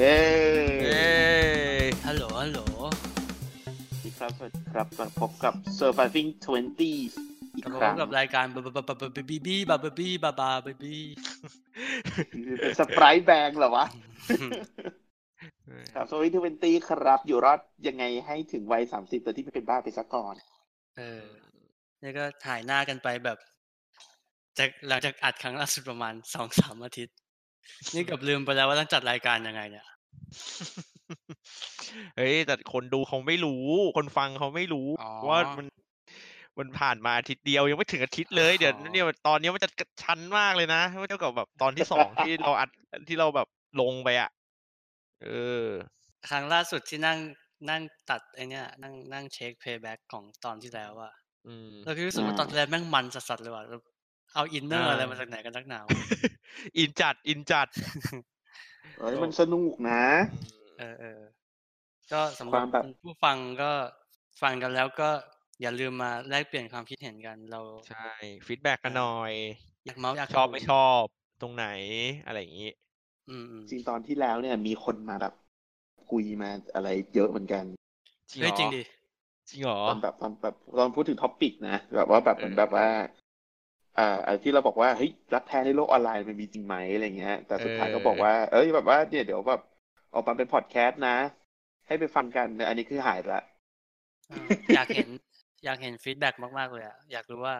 เย้เย้ฮัลโหลฮัลโหลสวัสดีครับสวัสดีครับมาพบกับ Surviving 20อีกกลับคมาพรั้บงกับรายการบาบาบาบาบีบีบาบาบีบาบาบีบีเป็นสไปร์แบงเหรอวะ ครับ Surviving 20ครับ อยู่รอดยังไงให้ถึงวัย30ตัวที่ไม่เป็นบ้าไปซะก่อน เออนี่ก็ถ่ายหน้ากันไปแบบจากหลังจากอัดครั้งล่าสุดประมาณสองสามอาทิตย์ นี่เกับลืมไปแล้วว่าต้องจัดรายการยังไงเนี่ย เฮ้ยแต่คนดูเขาไม่รู้ คนฟังเขาไม่รู้อ๋อว่ามันมันผ่านมาอาทิตย์เดียวยังไม่ถึงอาทิตย์เลยเดี๋ยวอ๋อเนี่ยตอนนี้มันจะกระชั้นมากเลยนะเท่ากับแบบตอนที่สองที่เราอัดที่เราแบบลงไปอะเออ ครั้งล่าสุดที่นั่งนั่งตัดไอเนี้ยนั่งนั่งเช็คเพย์แบ็กของตอนที่แล้วอะอืมเราคิดรู้สึกว่าตอนที่แล้วแม่งมันสัสๆเลยว่ะ เราเอาอินเนอร์อ่าอะไรมาจากไหนกันนักหนาวอินจัดอินจัดเอ้ยมันสนุกนะ เออเออก็สำหครัวาบมแบบผู้ฟังก็ฟังกันแล้วก็อย่าลืมมาแลกเปลี่ยนความคิดเห็นกันเราใช่ฟีดแบ็กกันหน่อย อยากเมาส์อยากชอบคุยไม่ชอบตรงไหนอะไรอย่างนี้อืมอืมจริงตอนที่แล้วเนี่ย มีคนมาแบบ คุยมาอะไรเยอะเหมือนกันจริงเฮ้ยเหรจริงอดิจริงเหรอตอนแบบตอนแบบตอนพูดถึง topic นะแบบว่าแบบเหมือนเออแบบว่า อ่าไอ้ที่เราบอกว่าเฮ้ยรักแท้ในโลกออนไลน์มันมีจริงไหมอะไรเงี้ย แต่สุดท้ายก็บอกว่า เอ้ยแบบว่าเนี่ยเดี๋ยวแบบออกมาเป็นพอดแคสต์นะ ให้ไปฟังกันอันนี้คือหายไปละเอออยากเห็นอยากเห็น feedback มากๆเลยอะอยากรู้ว่า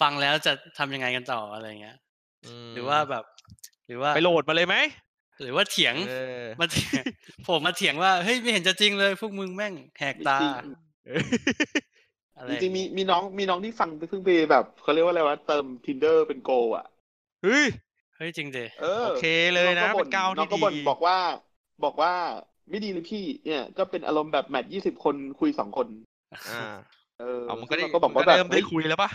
ฟังแล้วจะทำยังไงกันต่ออะไรเงี้ยมหรือว่าแบบ หรือว่าไปโหลดมาเลยไหมหรือว่าเถียงเออมาเถียงผมมาเถียงว่าเฮ้ยไม่เห็นจะจริงเลย พวกมึงแม่งแหกตา อะไรจริงๆมีมีน้องมีน้องที่ฟังเพิ่งไปแบบเขาเรียกว่าอะไรวะเติม tinder เป็นโกอะเฮ้ยเฮ้ยจริงดิเออโอเคเลยนะองก็บ่เป็นก้าวน้องที่ก็บ่นดีบอกว่า บอกว่าไม่ดีเลยพี่ เนี่ย ก็เป็นอารมณ์แบบแมทยี่สิบคนคุยสองคนอ่าเออเอามันก็ได้ซึ่งเราก็บอกว่ามันแบบเริ่มได้เฮ้ยคุยแล้วปะ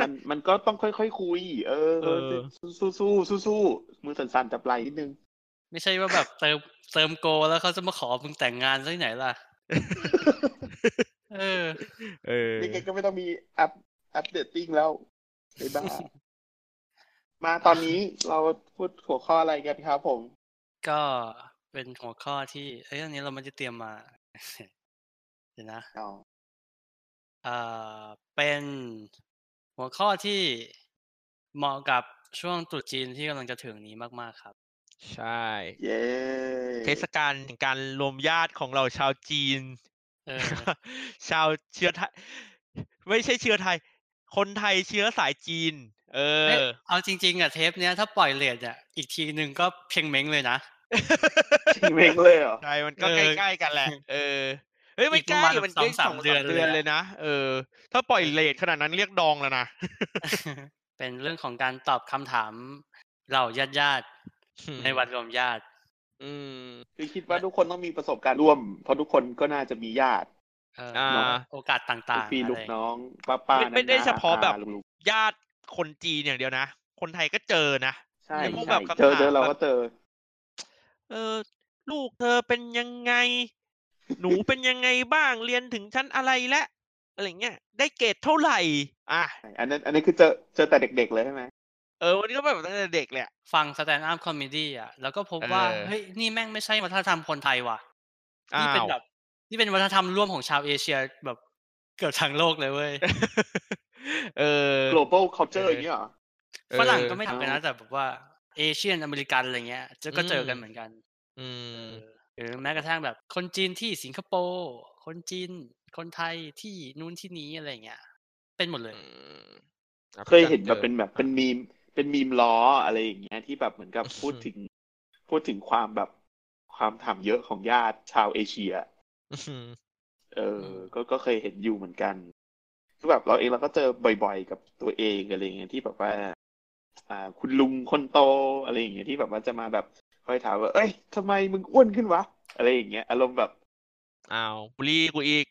มันมันก็ต้องค่อยๆคุย เออเออสู้สู้สู้สู้ๆมือสั่นๆจับไหล่นิดนึง ไม่ใช่ว่าแบบเติมเติมโกแล้วเขาจะมาขอมึงแต่งงานซะที่ไหนล่ะ เออ เออนี่ไงก็ไม่ต้องมีแอปแอป dating แล้วไอ้บ้า มาตอนนี้เราพูดหัวข้ออะไรกันครับผม ก็เป็นหัวข้อที่ เอ้ยอันนี้เราไม่ได้เตรียมมาเดี๋ยวนะเอาเอ่อเป็นหัวข้อที่เหมาะกับช่วงตรุษจีนที่กำลังจะถึงนี้มาก ๆ ครับ ใช่ เย้ เทศกาลแห่งการรวมญาติของเราชาวจีนเออ ชาวเชื้อไทย ไม่ใช่เชื้อไทย คนไทยเชื้อสายจีน เอเอ้ยอเอาจริง ๆอะเทปเนี้ยถ้าปล่อยเลทอะอีกทีหนึ่งก็เพียงเม้งเลยนะจริงเมงเลยเหรอใช่มันก็เอใกอล้ๆกันแหละ เออเฮ้ยไม่อีกใกประล้มาณมันสองสามสเดือนเลยอะเลยนะเออ ถ้าปล่อยเลทขนาดนั้นเรียกดองแล้วนะเป็นเรื่องของการตอบคำถามเหล่าญาติญาติๆในวันรวมญาติ อืม คือคิดว่าทุกคนต้องมีประสบการณ์ร่วม เพราะทุกคนก็น่าจะมีญาติเอออ่าเนอะโอกาสต่างลูกๆพี่อะลูไรกน้องป้าป้าไม่ไม่ได้น้เฉพาะแบบอาลุงญาติคนจีนอย่างเดียวนะ คนไทยก็เจอนะๆใช่ไอ้พวกใช่แบบคำเจอเจอถามเราแบบก็เจอ เออ ลูกเธอเป็นยังไง หนูเป็นยังไงบ้างเรียนถึงชั้นอะไรและอะไรเงี้ยได้เกรดเท่าไหร่ อะ อันนั้น อันนี้คือเจอเจอแต่เด็กๆเลยใช่ไหม เออวันนี้ก็แบบตั้งแต่เด็กเลยอะฟัง stand-up comedy อะแล้วก็พบว่าเออเฮ้ย นี่แม่งไม่ใช่วัฒนธรรมคนไทยว่ะ นี่อ้าเป็นแบบ นี่เป็นวัฒนธรรมร่วมของชาวเอเชียแบบเกือบทั้งโลกเลยเว้ย เออ global culture อย่างเงี้ยเหรอเออฝรั่งก็ไม่ทำกันนะแต่แบบว่าเอเชียนอเมริกันอะไรเงี้ยเจอก็เจอกันอืมเหมือนกัน อืมหรือแม้กระทั่งแบบคนจีนที่สิงคโปร์คนจีน คนไทยที่นู้นที่นี้อะไรเงี้ย เป็นหมดเลยอืมอะเคยเห็นแบบจอเป็นแบบเป็นมีม เป็นมีมล้ออะไรอย่างเงี้ยที่แบบเหมือนกับอืมพูดถึง พูดถึงความแบบความถามเยอะของญาติชาวเอเชียอืมเออ ก็ก็เคยเห็นอยู่เหมือนกันคือแบบเราเองเราก็เจอบ่อยๆ กับตัวเองอะไรอย่างเงี้ยที่แบบว่า อ่า คุณลุงคนโตอะไรอย่างเงี้ยที่แบบว่าจะมาแบบคอยถามว่า เอ้ยทำไมมึงอ้วนขึ้นวะ อะไรอย่างเงี้ยอารมณ์แบบอ้าวบุรีกูอีก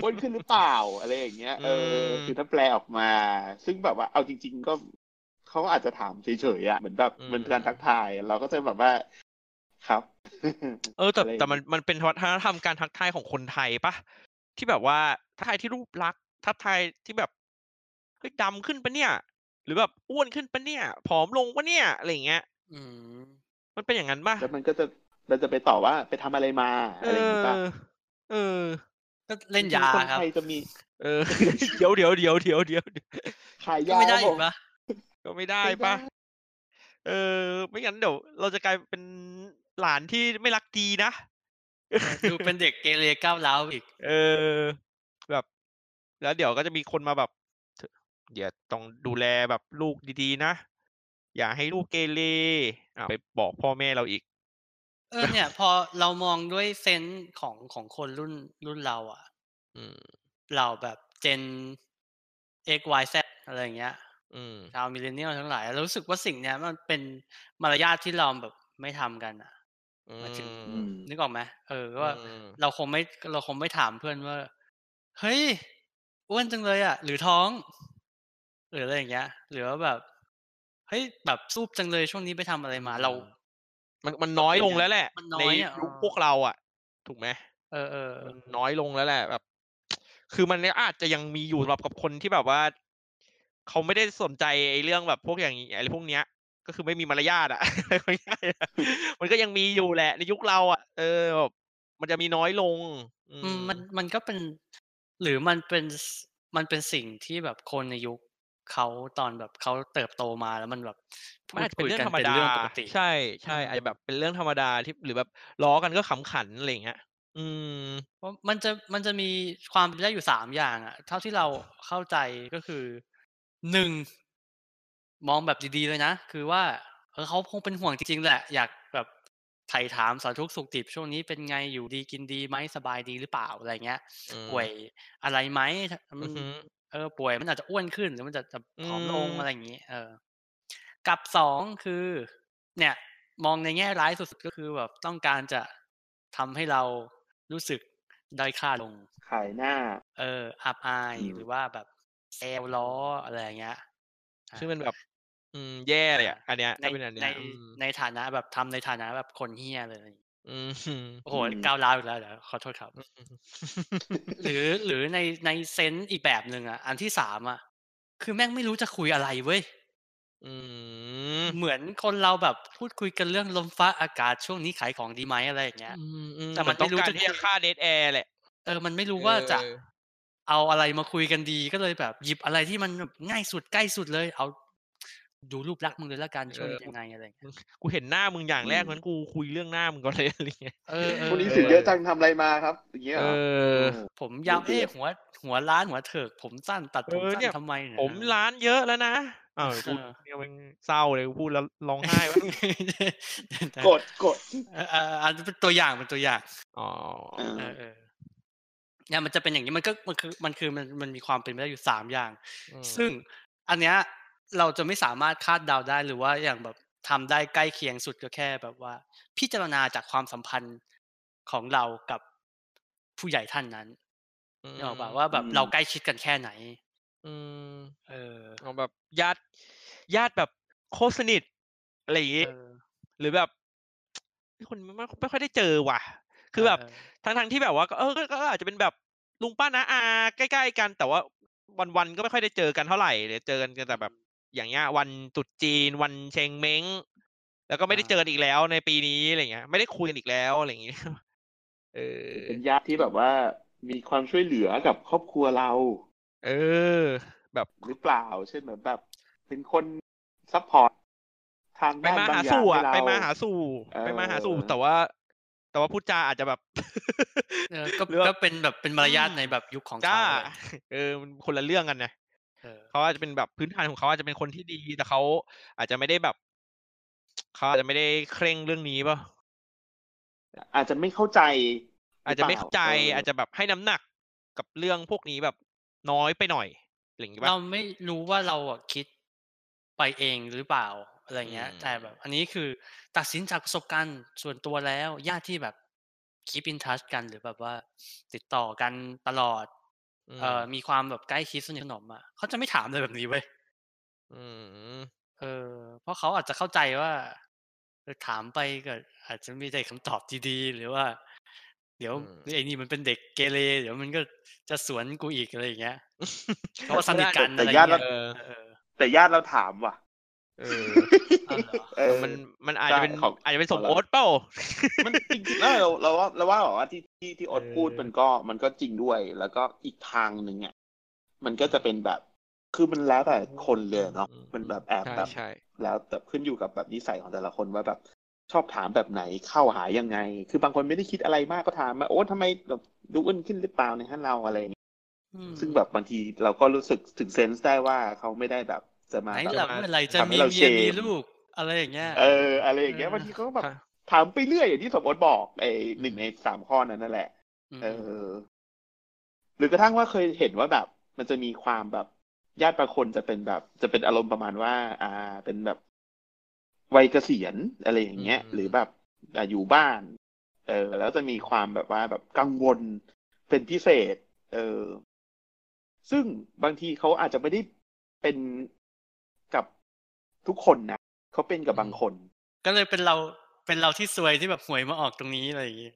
อ้วนขึ้นหรือเปล่าอะไรอย่างเงี้ยเอออืมคือถ้าแปลออกมา ซึ่งแบบว่าเอาจริง ๆ ก็ เขาอาจจะถามเฉยๆอะเหมือนแบบเหมือนการทักทาย เราก็จะแบบว่าครับ เออแต่อะไรอย่างแต่มันมันเป็นวัฒนธรรมการทักทายของคนไทยปะที่แบบว่าทักทายที่รูปลักษณ์ทักทายที่แบบเฮ้ยดำขึ้นปะเนี่ย หรือแบบอ้วนขึ้นปะเนี่ยผอมลงปะเนี่ยอะไรอย่างเงี้ย อืม มันเป็นอย่างนั้นปะแล้วมันก็จะเราจะไปตอบว่าไปทำอะไรมาเออะไรอย่างงี้ป่ะอเออก็เล่นยาจริงๆคนครับไทยจะมี เออเดี๋ยวเดี๋ยวเดี๋ยวเดี๋ยวเดี๋ยวขายก็ยาไม่ได้ครับอีผกมปะ ก็ไม่ได้ไม่ปะได้เออ ไม่งั้นเดี๋ยวเราจะกลายเป็นหลานที่ไม่รักดีนะดูเป็นเด็กเกเรก้าวร้าวอีก เออ แบบ แล้วเดี๋ยวก็จะมีคนมาแบบเธอเดี๋ยวต้องดูแลแบบลูกดีๆนะ อย่าให้ลูกเกเรอ่าไปบอกพ่อแม่เราอีก เออ เนี่ย พอเรามองด้วยเซนส์ของของคนรุ่นรุ่นเรา อะ อืม เราแบบเจน X Y Z อะไรอย่างเงี้ย อืมชาวมิเลเนียลทั้งหลายเรารู้สึกว่าสิ่งเนี้ยมันเป็นมารยาทที่เราแบบไม่ทำกันอะอืหมายถึงอืมนึกออกไหมเออว่าอืมเราคงไม่เราคงไม่ถามเพื่อนว่า เฮ้ยอ้วนจังเลยอะ หรือท้อง หรืออะไรอย่างเงี้ย หรือว่าแบบเฮ้ยแบบซูบจังเลยช่วงนี้ไปทำอะไรมาเรา มันมันน้อยลงแล้วแหละมันน้ในอยอะยุคเออพวกเราอะ ถูกไหมเออเออเออมันน้อยลงแล้วแหละแบบ คือมันอาจจะยังมีอยู่สำหรับกับคนที่แบบว่า เขาไม่ได้สนใจไอ้เรื่องแบบพวกอย่างนี้อะไรพวกเนี้ย ก็คือไม่มีมารยาทอะง่ายๆอะมันก็ยังมีอยู่แหละ ในยุคเราอะเออแบบมันจะมีน้อยลงอือืมมมันมันก็เป็น หรือมันเป็นมันเป็นสิ่งที่แบบคนในยุคเขาตอนแบบเขาเติบโตมาแล้วมันแบบพูมันอาดจจะเป็นคุยเรื่องกันธรรมเป็นดาเรื่องปกติใช่ใช่อืมอาจจะแบบเป็นเรื่องธรรมดาที่หรือแบบล้อกันก็ขำขันอะไรอย่างเงี้ยอืมเพราะมันจะมันจะมีความเป็นไปได้อยู่สามอย่างอะเท่าที่เราเข้าใจก็คือ หนึ่งมองแบบดีๆเลยนะ คือว่าเออเขาคงเป็นห่วงจริงๆแหละ อยากแบบไถ่ถามสารทุกข์สุขดิบช่วงนี้เป็นไงอยู่ดีกินดีไหมสบายดีหรือเปล่าอะไรเงี้ยอืมป่วยอะไรไหมมัอืนอฮึเออป่วยมันอาจจะอ้วนขึ้นหรือมันจะจะผอมลงอืมอะไรอย่างนี้ เออ กับสองคือ เนี่ย มองในแง่ร้ายสุดๆก็คือแบบต้องการจะทำให้เรารู้สึกด้อยค่าลง ขายหน้า เอออับอายอืมหรือว่าแบบ เซลล์ล้ออะไรอย่างเงี้ยอ่าซึ่งมันแบบ อืมแย่เลยอะอันเนี้ยในถ้าเป็นอันในเนี้ยอืมในฐานะแบบทำในฐานะแบบคนเฮี้ยเลยอืมโอ้โหอืมก้าวร้าวอีกแล้วเดี๋ยวขอโทษครับ หรือหรือในในเซนส์อีกแบบหนึ่งอะ อันที่สามอะ คือแม่งไม่รู้จะคุยอะไรเว้ยอืมเหมือนคนเราแบบพูดคุยกันเรื่องลมฟ้าอากาศช่วงนี้ขายของดีไหมอะไรอย่างเงี้ยอืมอืแต่มันเหอไม่รู้ต้องการจะที่จะฆ่าเดทแอร์แหละเออมันไม่รู้ว่าจะ เออเอาอะไรมาคุยกันดีก็เลยแบบ หยิบอะไรที่มันแบบง่ายสุดใกล้สุดเลย เอาดูรูปลักษณ์มึงเลยละกันช่วงนี้ยังไงอะไรอย่างเงี้ยกูเห็นหน้ามึงอย่างแรกอืมนั้นกูคุยเรื่องหน้ามึงก่อนเลยอะไรเงี้ยเออเออคนนี้เอสื่ออเยอะจังทำอะไรมาครับอย่างเงี้ยเอเหรออโอ้ผมยาวเดี๋ยวเอ๊ะหัว หัวล้านหัวเถิก ผมสั้นตัดผมเออสั้เนี่ยนทำไมเนี่ยผมร้านเยอะแล้วนะอ้าวกูเออเนี่ยมันเศร้าเลยกูพูดแล้วร้องไห้วะกดกดเออเอออันเป็นตัวอย่างเป็นตัวอย่างอ๋อ เออเออเออเนี่ยมันจะเป็นอย่างนี้มันก็มันคือมันคือมันมันมีความเป็นไปได้อยู่สามอย่างอืมซึ่งอันเนี้ยเราจะไม่สามารถคาดเดาได้หรือว่าอย่างแบบทำได้ใกล้เคียงสุดก็แค่แบบว่า พิจารณาจากความสัมพันธ์ของเรากับผู้ใหญ่ท่านนั้นอืมนึกออกป่าว่าแบบอืมเราใกล้ชิดกันแค่ไหน อืม เออเอาแบบญาติญาติแบบโคตรสนิทอะไรอย่างงี้เออหรือแบบคนไม่ไม่ไม่ค่อยได้เจอว่ะ คือแบบเออ ทั้งทั้งที่แบบว่าก็เออก็ก็อาจจะเป็นแบบลุงป้านาอาใกล้ๆกัน แต่ว่าวันวันๆก็ไม่ค่อยได้เจอกันเท่าไหร่เลยเจอกันแต่แบบอย่างเงี้ยวันตรุษจีนวันเชงเม้ง แล้วก็ไม่ได้เจอกันอีกแล้วในปีนี้อะไรเงี้ย ไม่ได้คุยกันอีกแล้วอะไรอย่างเงี้ยเออเป็นญาติที่แบบว่ามีความช่วยเหลือกับครอบครัวเรา เออ แบบหรือเปล่า เช่นแบบแบบ เป็นคน support ทางไปด้านมาบางหาอย่างสู่ให้อะเราไปมาหาสู่เออไปมาหาสู่แต่ว่า แต่ว่าพูดจาอาจจะแบบเออก็หรือว่าก็เป็นแบบเป็นมารยาทในแบบยุคของจ้าเขาอะไรเออมันคนละเรื่องกันนะเออเขาอาจจะเป็นแบบพื้นฐานของเขาอาจจะเป็นคนที่ดีแต่เขาอาจจะไม่ได้แบบเขาอาจจะไม่ได้เคร่งเรื่องนี้ป่ะอาจจะไม่เข้าใจ อาจจะไม่เข้าใจหรืปล่อาจจะแบบให้น้ำหนักกับเรื่องพวกนี้แบบน้อยไปหน่อยอะไรอย่างงี้ป่ะเราไม่รู้ว่าเราอะคิดไปเองหรือเปล่า อะไรเงี้ยอืมแต่แบบ อันนี้คือตัดสินจากประสบการณ์ส่วนตัวแล้ว ญาติที่แบบ keep in touch กันหรือแบบว่า ติดต่อกันตลอดมเอ่อมีความแบบใกล้ชิดสนิทสนมอะเขาจะไม่ถามเลยแบบนี้เว้ยอืมเออ เพราะเขาอาจจะเข้าใจว่าเออถามไปก็อาจจะไม่ได้คำตอบดีๆหรือว่า เดี๋ยวอืมไอ้นี่มันเป็นเด็กเกเรเดี๋ยวมันก็จะสวนกูอีกอะไรอย่างเงี้ยเพราะว่าสนิทกันแต่อะไรญาติเงี้ยเออเออแต่ญาติเราถามว่ะ เอออ้าวเหรอเออมันมันอาจจะเป็นใช่ของอาจจะเป็นสมของเราโอ๊ตเปล่า มันจริงๆแล้วเราเราว่าเราว่าแบบว่าที่ที่ที่โอ๊ตเออพูดมันก็มันก็จริงด้วย แล้วก็อีกทางหนึ่งอะมันก็จะเป็นแบบ คือมันแล้วแต่คนเลยเนาะมันแบบแอบใช่แบบใช่แล้วแต่ขึ้นอยู่กับแบบนิสัยของแต่ละคนว่าแบบชอบถามแบบไหนเข้าหายังไง คือบางคนไม่ได้คิดอะไรมากก็ถามมาโอ้ทำไมแบบดูอ้วนขึ้นหรือเปล่าในท่านเราอะไรอย่างเงี้ยอืมซึ่งแบบบางทีเราก็รู้สึกถึงเซนส์ได้ว่าเขาไม่ได้แบบ จะมาไหนแบบล่ะเมื่อไหร่จะทำให้มีเราเมีย shame มีลูก อะไรอย่างเงี้ย เออ อะไรอย่างเงี้ยเออบางทีเขาก็แบบค่ะถามไปเรื่อยอย่างที่สมมติบอกไอ้หนึ่งในสามข้อนั้นนั่นแหละมเออ หรือกระทั่งว่าเคยเห็นว่าแบบ มันจะมีความแบบญาติบางคนจะเป็นแบบ จะเป็นอารมณ์ประมาณว่า อ่า เป็นแบบวัยเกษียณอะไรอย่างเงี้ยอืมหรือแบบอะอยู่บ้าน เออ แล้วจะมีความแบบว่าแบบกังวลเป็นพิเศษ เออ ซึ่งบางทีเขาอาจจะไม่ได้เป็นกับ ทุกคนนะเขาเป็นกับบางคน ก็เลยเป็นเราเป็นเราที่ซวยที่แบบหวยมาออกตรงนี้อะไรอย่างงี้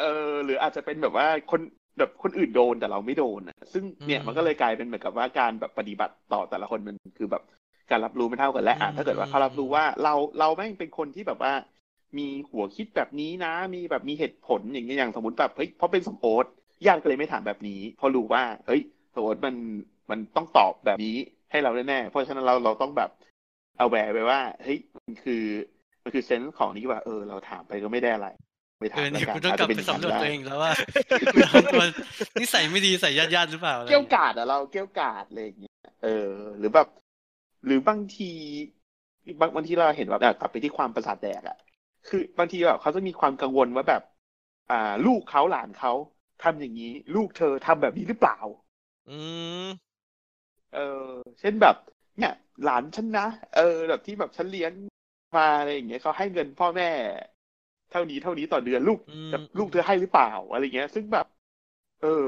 เออ หรืออาจจะเป็นแบบว่าคนแบบคนอื่นโดนแต่เราไม่โดนอะ ซึ่งเนี่ยอืมมันก็เลยกลายเป็นเหมือนกับว่าการแบบปฏิบัติต่อแต่ละคนมันคือแบบการรับรู้ไม่เท่ากันและอะอืมถ้าเกิดว่าเขารับรู้ว่าเราเราแม่งเป็นคนที่แบบว่า มีหัวคิดแบบนี้นะ มีแบบมีเหตุผลอย่างเงี้ยอย่างสมมติแบบเฮ้ยเพราะเป็นสมโอ๊ตญาติก็เลยไม่ถามแบบนี้เพราะรู้ว่าเฮ้ยสมโอ๊ตมันมันต้องตอบแบบนี้ให้เราแน่ๆเพราะฉะนั้นเราเราต้องแบบ เอาแวร์ไปว่าเฮ้ยมันคือมันคือเซนส์ของนี้ว่าเออเราถามไปก็ไม่ได้อะไรไม่ถาเอมอแล้วเนี่ยกันกูต้องอาจกลัจะบเป็นไปอย่างนั้นสำรวจได้ตัวเองแล้วว่ากูทำตัวนิสัยไม่ดีใส่ญาติญาติๆหรือเปล่าอะไรอเกี้ยวย่างเงี้ยกาดอะเราเกี้ยวกาดอะไรอย่างเงี้ยเออ หรือแบบหรือบางทีบางบางทีเราเห็นแบบอะกลับไปที่ความประสาทแดกอะคือบางทีแบบเขาจะมีความกังวลว่าแบบ อ่า ลูกเขาหลานเขาทำอย่างนี้ ลูกเธอทำแบบนี้หรือเปล่า อืมเออ เช่นแบบ เนี่ย หลานฉันนะเออ แบบที่แบบฉันเลี้ยงมาอะไรอย่างเงี้ยเขาให้เงินพ่อแม่ เท่านี้เท่านี้ต่อเดือนลูกอืมแบบลูกเธอให้หรือเปล่าอะไรเงี้ย ซึ่งแบบ เออ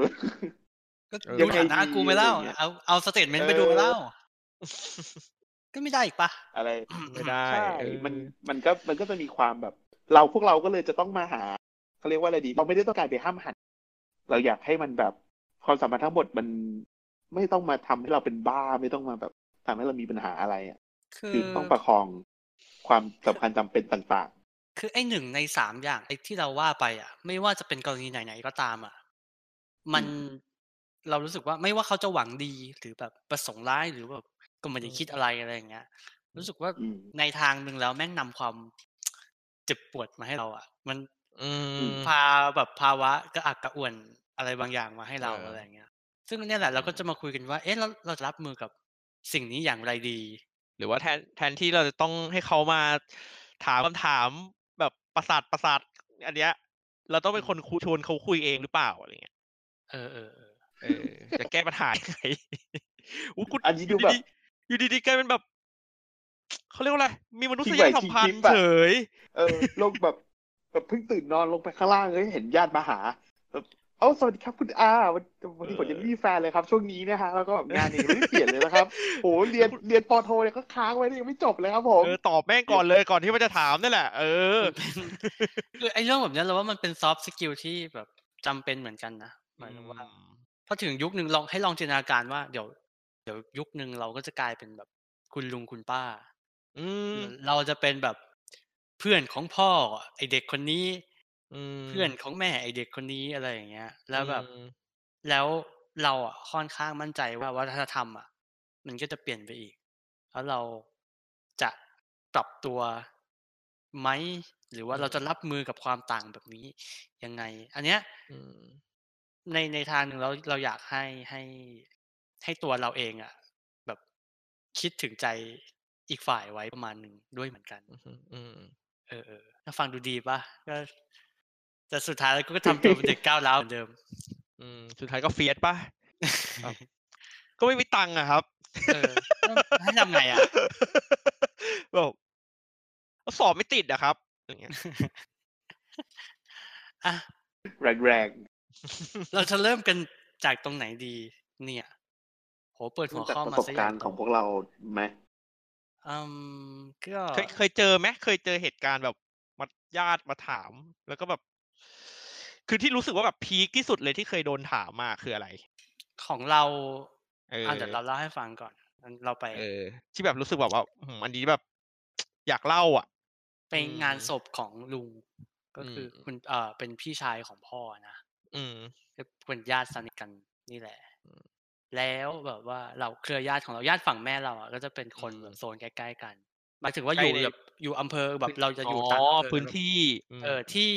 ก็เออดูฐานะกูไหม่เล่ายังไงดีอะไรเงี้ยเอาเอา statement ไปดูเออไหม่เล่าก็ไม่ได้อีกปะอะไรไม่ได้ใช่เออมันมันก็มันก็จะมีความแบบ เราพวกเราก็เลยจะต้องมาหาเขาเรียกว่าอะไรดี เราไม่ได้ต้องการไปห้ามหัน เราอยากให้มันแบบความสัมพันธ์ทั้งหมดมันไม่ต้องมาทำให้เราเป็นบ้าไม่ต้องมาแบบ ทำให้เรามีปัญหาอะไรอะคืคืออต้องประคองความสำคัญจำเป็นต่างคือไอ้หนึ่งในสามอย่างไอ้ที่เราว่าไปอะ ไม่ว่าจะเป็นกรณีไหนๆก็ตามอะ มันเรารู้สึกว่าไม่ว่าเขาจะหวังดีหรือแบบประสงค์ร้ายหรือแบบก็ไม่ได้คิดอะไรอะไรอย่างเงี้ย รู้สึกว่าๆอืมในทางหนึ่งแล้วแม่งนำความเจ็บปวดมาให้เรา อะ มันอืมพาแบบภาวะกระอักกระอ่วนอะไรบางอย่างมาให้เราเออออะไรอย่างเงี้ย ซึ่งเนี่ยแหละเราก็จะมาคุยกันว่า เอ๊ะเราเราจะรับมือกับ สิ่งนี้อย่างไรดี หรือว่าแทนแทนที่เราจะต้องให้เขามาถามคำถามแบบประสาทประสาทอันเนี้ย เราต้องเป็นคนคุยชวนเขาคุยเองหรือเปล่าอะไรเงี้ยเออเออเออเออจะแก้ปัญหายังไงอู้กูอันนี้ดูแบบยู่ๆอยู่ดีๆกลายเป็นแบบเขาเรียกว่าอะไร มีมนุษทิ้งยไว้สัมพันทิ้งธ์คลิปอะเฉย เออลงแบบ แบบเพิ่งตื่นนอนลงไปข้างล่างเฮ้ยเห็นญาติมาหาแบบ เอ้าสวัสดีครับคุณอาวันวันนี้ผมยังไม่มีแฟนเลยครับ ช่วงนี้นะฮะแล้วก็แบบงานยังไม่ได้เปลี่ยนเลยนะครับโหเรียนเรียนปอโทเนี่ยก็ค้างไว้เนี่ยยังไม่จบเลยครับผมเออตอบแม่งก่อนเลยก่อนที่มันจะถามนี่แหละ เออคือไอ้เรื่องแบบเนี้ยเราว่ามันเป็น soft skill ที่แบบจำเป็นเหมือนกันนะหมายถึงว่าพอถึงยุคหนึ่งลองให้ลองจินตนาการว่าเดี๋ยว เดี๋ยวยุคหนึ่งเราก็จะกลายเป็นแบบ คุณลุงคุณป้า อืมเราจะเป็นแบบเพื่อนของพ่อไอเด็กคนนี้ อืม เพื่อนของแม่ไอเด็กคนนี้อะไรอย่างเงี้ย แล้วแบบอืมแล้วเราอะค่อนข้างมั่นใจว่าวัฒนธรรมอะ มันก็จะเปลี่ยนไปอีก แล้วเราจะปรับตัวไหม หรือว่าเราจะรับมือกับความต่างแบบนี้ยังไง อันเนี้ย อืม ใน ในทางหนึ่งเรา เราอยากให้ ให้ ให้ตัวเราเองอะแบบคิดถึงใจอีกฝ่ายไว้ประมาณหนึ่งด้วยเหมือนกัน อืมอืม เออเออถ้าฟังดูดีป่ะก็ แต่สุดท้ายแล้วก็ทำตัวเป็นเด็กก้าวร้าวเหมือนเดิม อืม สุดท้ายก็เฟียสป่ะครับก็ไม่มีตังค์อะครับเออแล้วให้ทำไงอะบอกสอบไม่ติดอะครับอย่างเงี้ยอะแรงเราจะเริ่มกันจากตรงไหนดี เนี่ยโหเปิดๆหัวจากข้อประมาสบซะการณ์ของพวกเราไหมอืมก็เคยเคยเจอไหมเคยเจอเหตุการณ์แบบมาญาติมาถาม แล้วก็แบบ คือที่รู้สึกว่าแบบพีคที่สุดเลยที่เคยโดนถามมาคืออะไร ของเราเอออะเดี๋ยวเราเล่าให้ฟังก่อนงั้นเราไป เออ ที่แบบรู้สึกแบบว่าอืมอันนี้แบบ อยากเล่าอะไปงานศพของลุง ก็คืออมคุณเอ่อเป็นพี่ชายของพ่อนะอืมเป็นญาติสนิทกันนี่แหละอืมแล้วแบบว่าเราเครือญาติของเราญาติฝั่งแม่เราอะก็จะเป็นคนอืมแบบโซนใกล้ๆกันหมายถึงว่าใกอล้ยู่ในแบบอยู่อำเภอแบบเราจะอยู่ต่างอ๋ออำเภอพื้นที่มเออที่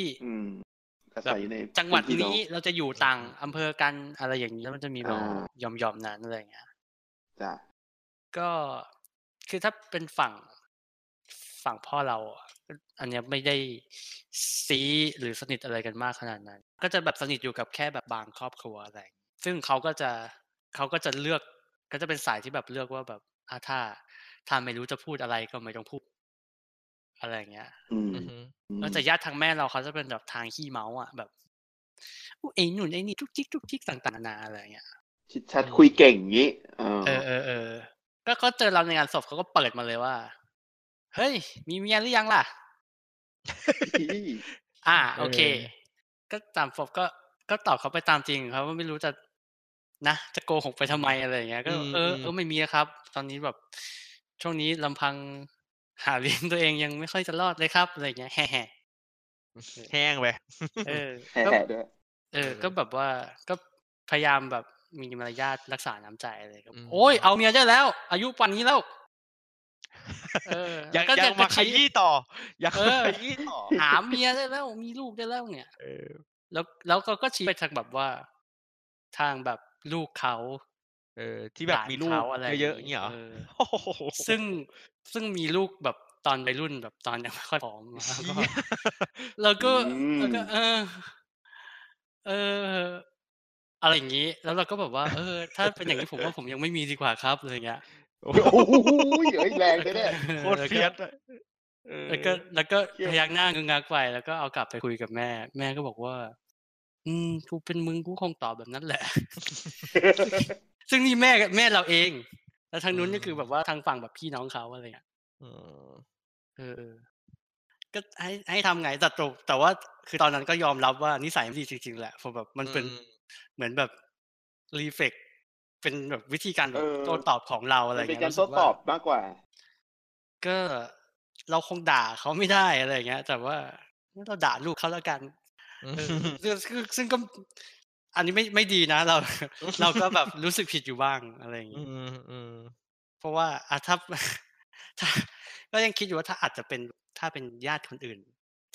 อืมอาแบศับยในจังหวัดพื้ที่นี้เาะเราจะอยู่ต่างอำเภอกันอะไรอย่างนี้แล้วมันจะมีแบบอ่าหย่อมๆนั้นอะไรอย่างเงี้ยจ้ะก็คือถ้าเป็นฝั่งฝั่งพ่อเราอะก็อันเนี้ยไม่ได้ซีหรือสนิทอะไรกันมากขนาดนั้น ก็จะแบบสนิทอยู่กับแค่แบบบางครอบครัวอะไรอย่างงี้ซึ่งเขาก็จะเขาก็จะเลือกก็จะเป็นสายที่แบบเลือกว่าแบบอะถ้าถ้าไม่รู้จะพูดอะไรก็ไม่ต้องพูด อะไรอย่างเงี้ยอืมอือฮึอืมแล้วแต่ญาติทางแม่เราเขาจะเป็นแบบทางขี้เมาส์อะแบบอุ๊ยไอ้หนุนไอ้นี่ทุกจิกทุกจิกต่างๆนานาอะไรอย่างเงี้ยชิดชัดคุยเก่งอย่างงี้เออเออเออเออก็เขาเจอเราในงานศพเขาก็เปิดมาเลยว่า เฮ้ย มีเมียหรือยังล่ะ อ่า โอเค ก็ตามศพก็ก็ตอบเขาไปตามจริงเขาไม่รู้จะนะจะโกหกไปทำไมอะไรอย่างเงี้ย ก็อืมเอออืมเออไม่มีครับ ตอนนี้แบบช่วงนี้ลำพัง หาเลี้ยงตัวเองยังไม่ค่อยจะรอดเลยครับอะไรอย่างเงี้ยแฮ่แห้งไปๆเออแห่ก็ด้วยเออ ก็แบบว่าก็พยายามแบบมีมารยาทรักษาน้ำใจอะไรก็อืมโอ้ยเอาเมียได้แล้ว อายุป่านนี้แล้วเอออยากแล้วก็อยากจะมาขชี้ยี้ต่อ อยากเออขยี้ต่อ หาเมียได้แล้วมีลูกได้แล้วเนี่ยเออแล้วแล้วก็ก็ชี้ไปทางแบบว่า ทางแบบลูกเขา เออที่แบบหลานมีลูกเขาอะไรเยอะๆอย่างเงี้ยเหรอเออโอ้โหซึ่งซึ่งมีลูกแบบตอนวัยรุ่นแบบตอนยังไม่ค่อยผอมแล้วก็เหี้ยแล้วก็อืมแล้วก็เออ เออ อะไรอย่างนี้ แล้วเราก็แบบว่า เออ ถ้าเป็นอย่างนี้ผมว่าผมยังไม่มีดีกว่าครับอะไรเงี้ยโอ้โอ้โหโหเอ้ยแรงเลยเนี่ยโคตรเฟียสอะเออแล้วก็แล้วก็เชี่ยพยักหน้างึกงักไปแล้วก็เอากลับไปคุยกับแม่ แม่ก็บอกว่า อืมกูเป็นมึงกูคงตอบแบบนั้นแหละ ซึ่งนี่แม่แม่เราเอง แล้วทางนู้นก็คือแบบว่าทางฝั่งแบบพี่น้องเขาอะไรเงี้ยอืมเออเออก็ให้ให้ทำไงแต่ตรงแต่ว่าคือตอนนั้นก็ยอมรับว่านิสัยไม่ดีจริงๆแหละเพราะแบบมันเป็นอืมเหมือนแบบรีเฟกเป็นแบบวิธีการแบบเออโต้ตอบของเราอะไรมันเป็นเงี้ยการรู้สึโต้กว่าตอบมากกว่า ก็เราคงด่าเขาไม่ได้อะไรเงี้ย แต่ว่าเราด่าลูกเขาแล้วกันเออซึ่งซึ่งซึ่งก็ อันนี้ไม่ไม่ดีนะ เรา เราก็แบบรู้สึกผิดอยู่บ้างอะไรอย่างอืงี้มอืมเพราะว่าอะถ้าถ้า ก็ยังคิดอยู่ว่าถ้าอาจจะเป็นถ้าเป็นญาติคนอื่น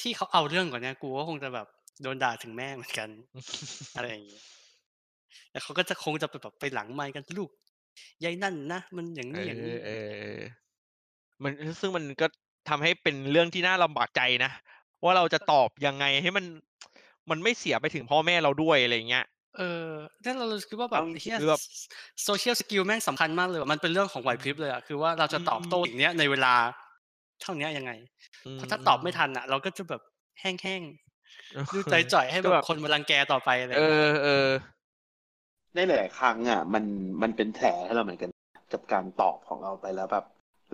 ที่เขาเอาเรื่องกว่านี้กูก็คงจะแบบโดนด่าถึงแม่เหมือนกัน อะไรอย่างงี้แต่เขาก็จะคงจะไปแบบไปหลังไมค์กันลูกยายนั่นนะมันอย่างเอนี้อย่างอนี้เออเออมันซึ่งมันก็ทำให้เป็นเรื่องที่น่าลำบากใจนะว่าเราจะตอบยังไงให้มัน มันไม่เสียไปถึงพ่อแม่เราด้วยอะไรเงี้ยเออนั่นเราคิดว่าแบบเอาจริงเฮียคือแบบ social skill แม่งสำคัญมากเลยว่ะมันเป็นเรื่องของไหวพริบเลยอะคือว่าเราจะตอบโต้อย่างเนี้ยในเวลาเท่าเนี้ยยังไงเพราะถ้าตอบไม่ทันอะเราก็จะแบบแห้งๆดูใจจ่อยให้ก็แบแบบบคนมารังแกต่อไปอะไรอเอย่างเงี้ยอเออในหลายๆครั้งอะ มันมันเป็นแผลให้เราเหมือนกัน กับการตอบของเราไปแล้วแบบ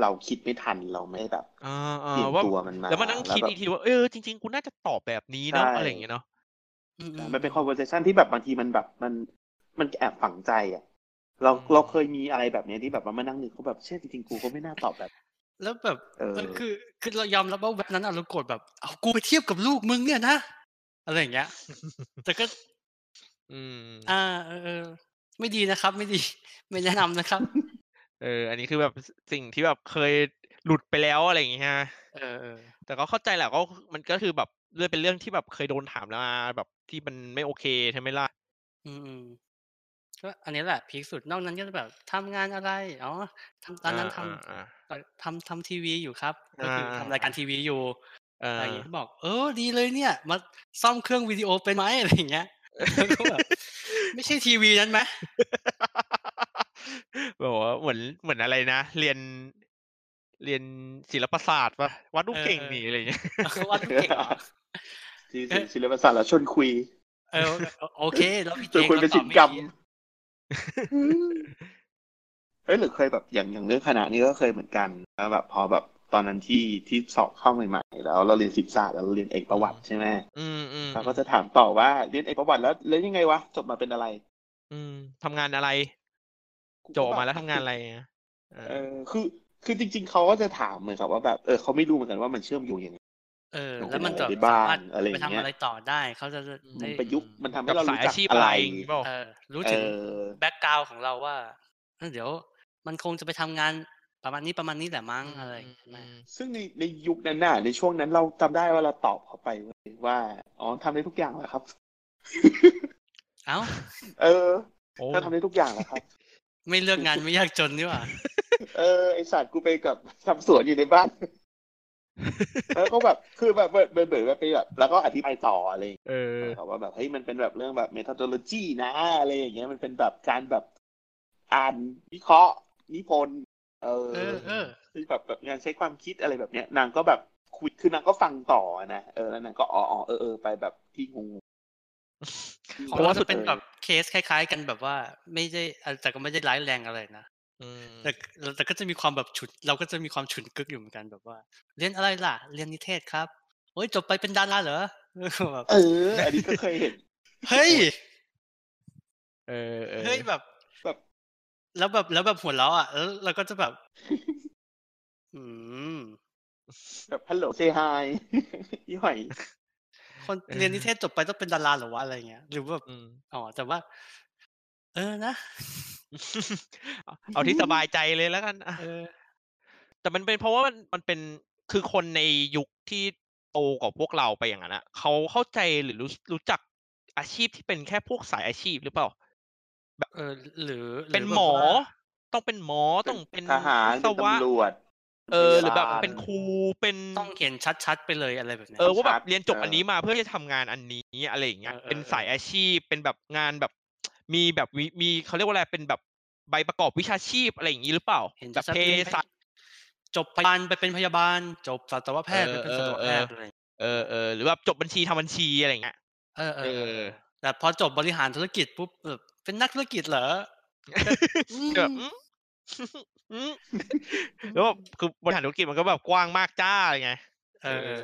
เราคิดไม่ทันเราไม่แบบอ่าอ่าเตรียมว่าตัวมันมาแล้วมานั่งคิดแบบอีกทีว่าเออจริงๆกูน่าจะตอบแบบนี้เนาะใช่อะไรอย่างเงี้ยเนาะอื มมันเป็น conversation ที่แบบบางทีมันแบบมันมันแอบฝังใจอะ เราอืมเราเคยมีอะไรแบบเนี้ยที่แบบว่ามานั่งนึกเขาแบบเชื่อจริงๆกูก็ไม่น่าตอบแบบ แล้วแบบเออเออคือคือเรายอมรับว่าแบบนั้นอะเราโกรธแบบเอากูไปเทียบกับลูกมึงเนี่ยนะอะไรอย่างเงี้ยแต่ก็ อืม อ่า เออเออไม่ดีนะครับ ไม่ดี ไม่แนะนำนะครับ เออ อันนี้คือแบบสิ่งที่แบบเคยหลุดไปแล้วอะไรอย่างเงี้ยฮะเออเออแต่ก็เข้าใจแหละก็มันก็คือแบบ เรื่องเป็นเรื่องที่แบบเคยโดนถามแล้วมาแบบที่มันไม่โอเคใช่ไหมล่ะอืมอืมก็อันนี้แหละพีคสุดนอกนั้นก็จะแบบทำงานอะไรอ๋อทำตอนนั้นทำอ่าเอ่อทำทำทีวีอยู่ครับก็คืออ่าทำรายการทีวีอยู่เออะไรออย่างเงี้ยบอก เออดีเลยเนี่ย มาซ่อมเครื่องวิดีโอเป็นไหมอะไรอย่างเงี้ยแล้วก็แบบไม่ใช่ทีวีนั้นไหมบอกว่าเหมือนเหมือนอะไรนะ เรียนเรียนศิลปศาสตร์ปะวัดรูปเก่งนี่อะไรอย่างเงี้ยวัดลูกเก่งเหรอ ที่เอ๊ะศิลปศาสตร์แล้วชวนคุย เออโอเค แล้วพี่ชเจวนคุยก็เป็นตศิอบลไม่ปกรรมดีเอ้ยหรือเคยแบบอย่างอย่างเรื่องคณะนี้ก็เคยเหมือนกันแล้วแบบพอแบบตอนนั้นที่ที่สอบเข้าใหม่ๆแล้ว เราเรียนศิลปศาสตร์แล้วเราเรียนเอกประวัติใช่ไหมอืมอืมเขาก็จะถามต่อว่าเรียนเอกประวัติแล้วแล้วยังไงวะจบมาเป็นอะไร อืมทำงานอะไรกูโจก็ออกแบบมาแล้วทำงานอะไรอะเอเอออคือคือจริง ๆเขาก็จะถามเหมือนกับว่าแบบเออเขาไม่รู้เหมือนกันว่ามันเชื่อมโยงยังไง เออโอ้โหแล้วมันจะในบ้านสามารถอะไรอย่างไปเงี้ยทำอะไรต่อได้เขาจะได้มันประยุกต์มันทำให้กับเราสายรู้จัอากชีพอะอะไรไรอย่างงี้เปล่าเออรู้เอถึงอแบ็กกราวของเราว่าเออเดี๋ยว มันคงจะไปทำงานประมาณนี้ประมาณนี้แหละมั้งอะไรอย่างเงี้ยอืมซึ่งในในยุคนั้นน่ะในช่วงนั้นเราจำได้ว่าเราตอบเขาไปเว้ยว่าอ๋อทำได้ทุกอย่างแหละครับ เอ้าเออโอ้ถ้าทำได้ทุกอย่างแหละครับ ไม่เลือกงานไม่ยากจนนี่หว่าเออไอสัตว์กูไปกับทำสวนอยู่ในบ้าน แล้วก็แบบคือแบบเบิดเบิดเบิดไปแบบ แล้วก็อธิบายต่ออะไรอย่างเงี้ยเออครับว่าแบบเฮ้ยมันเป็นแบบเรื่องแบบ methodology นะอะไรอย่างเงี้ยมันเป็นแบบการแบบอ่านวิเคราะห์นิพนธ์เออเออเออคือแบบแบบงานใช้ความคิดอะไรแบบเนี้ยนางก็แบบคุยคือนางก็ฟังต่อนะเออแล้วนางก็อ๋ออ๋อเออเออไปแบบที่งูของเพราะเราว่าสุจะดเป็นแบบเคสคล้าย ๆ กันแบบว่า ไม่ได้แต่ก็ไม่ได้ร้ายแรงอะไรนะ อืมแต่แต่ก็จะมีความแบบฉุนเราก็จะมีความฉุนกึกอยู่เหมือนกันแบบว่า เรียนอะไรล่ะ เรียนนิเทศครับโอ้ยจบไปเป็นดาราเหรอแบบเออ อันนี้ก็เคยเห็น เฮ้ย เออเออเฮ้ยแบบแบบ แล้วแบบแล้วแบบหัวเราะอะแล้วเราก็จะแบบ อืมแบบฮัลโหลเซฮายยี่หอยคนเรียนนิเทศจบไปต้องเป็นดาราเหรอวะอะไรเงี้ยหรือว่าแบบอืมอ๋อแต่ว่า เออนะเอาเอาที่สบายใจเลยแล้วกันอะเออ แต่มันเป็นเพราะว่ามันมันเป็นคือคนในยุคที่โตกว่าพวกเราไปอย่างนั้นอะเขาเข้าใจหรือรู้รู้จักอาชีพที่เป็นแค่พวกสายอาชีพหรือเปล่าเออหรือรืเป็นแบบหมอว่าต้องเป็นหมอต้องเป็นทหารวิศเป็นวะตำรวจเออหรือแบบพยาบาลเป็นครูเป็นต้องเห็นชัดๆไปเลยอะไรแบบเนี้ยเออว่าแบชับดเรียนจบเอออัอันนี้มาเพื่อจะทำงานอันนี้อะไรอย่างเงี้ยเออเออเป็นสายอาชีพเป็นแบบงานแบบ มีแบบวิมีเขาเรียกว่าอะไรเป็นแบบใบประกอบวิชาชีพอะไรอย่างนี้หรือเปล่าเห็นแบบชัดเภๆเรียนไปสัชจบพยาบาลไปเป็นพยาบาล จบสัตวแพทย์เอไปอเป็นสัตวแพทย์เอออะไรเออเออหรือแบบจบบัญชีทำบัญชีอะไรอย่างเงี้ยเออเอเออเอออแต่พอจบบริหารธุรกิจปุ๊บเออเป็นนักธุรกิจเหรออืมแบบอืมอืมแล้วแบบคือบริหารธุรกิจมันก็แบบกว้างมากจ้าอะไรไงเออเออ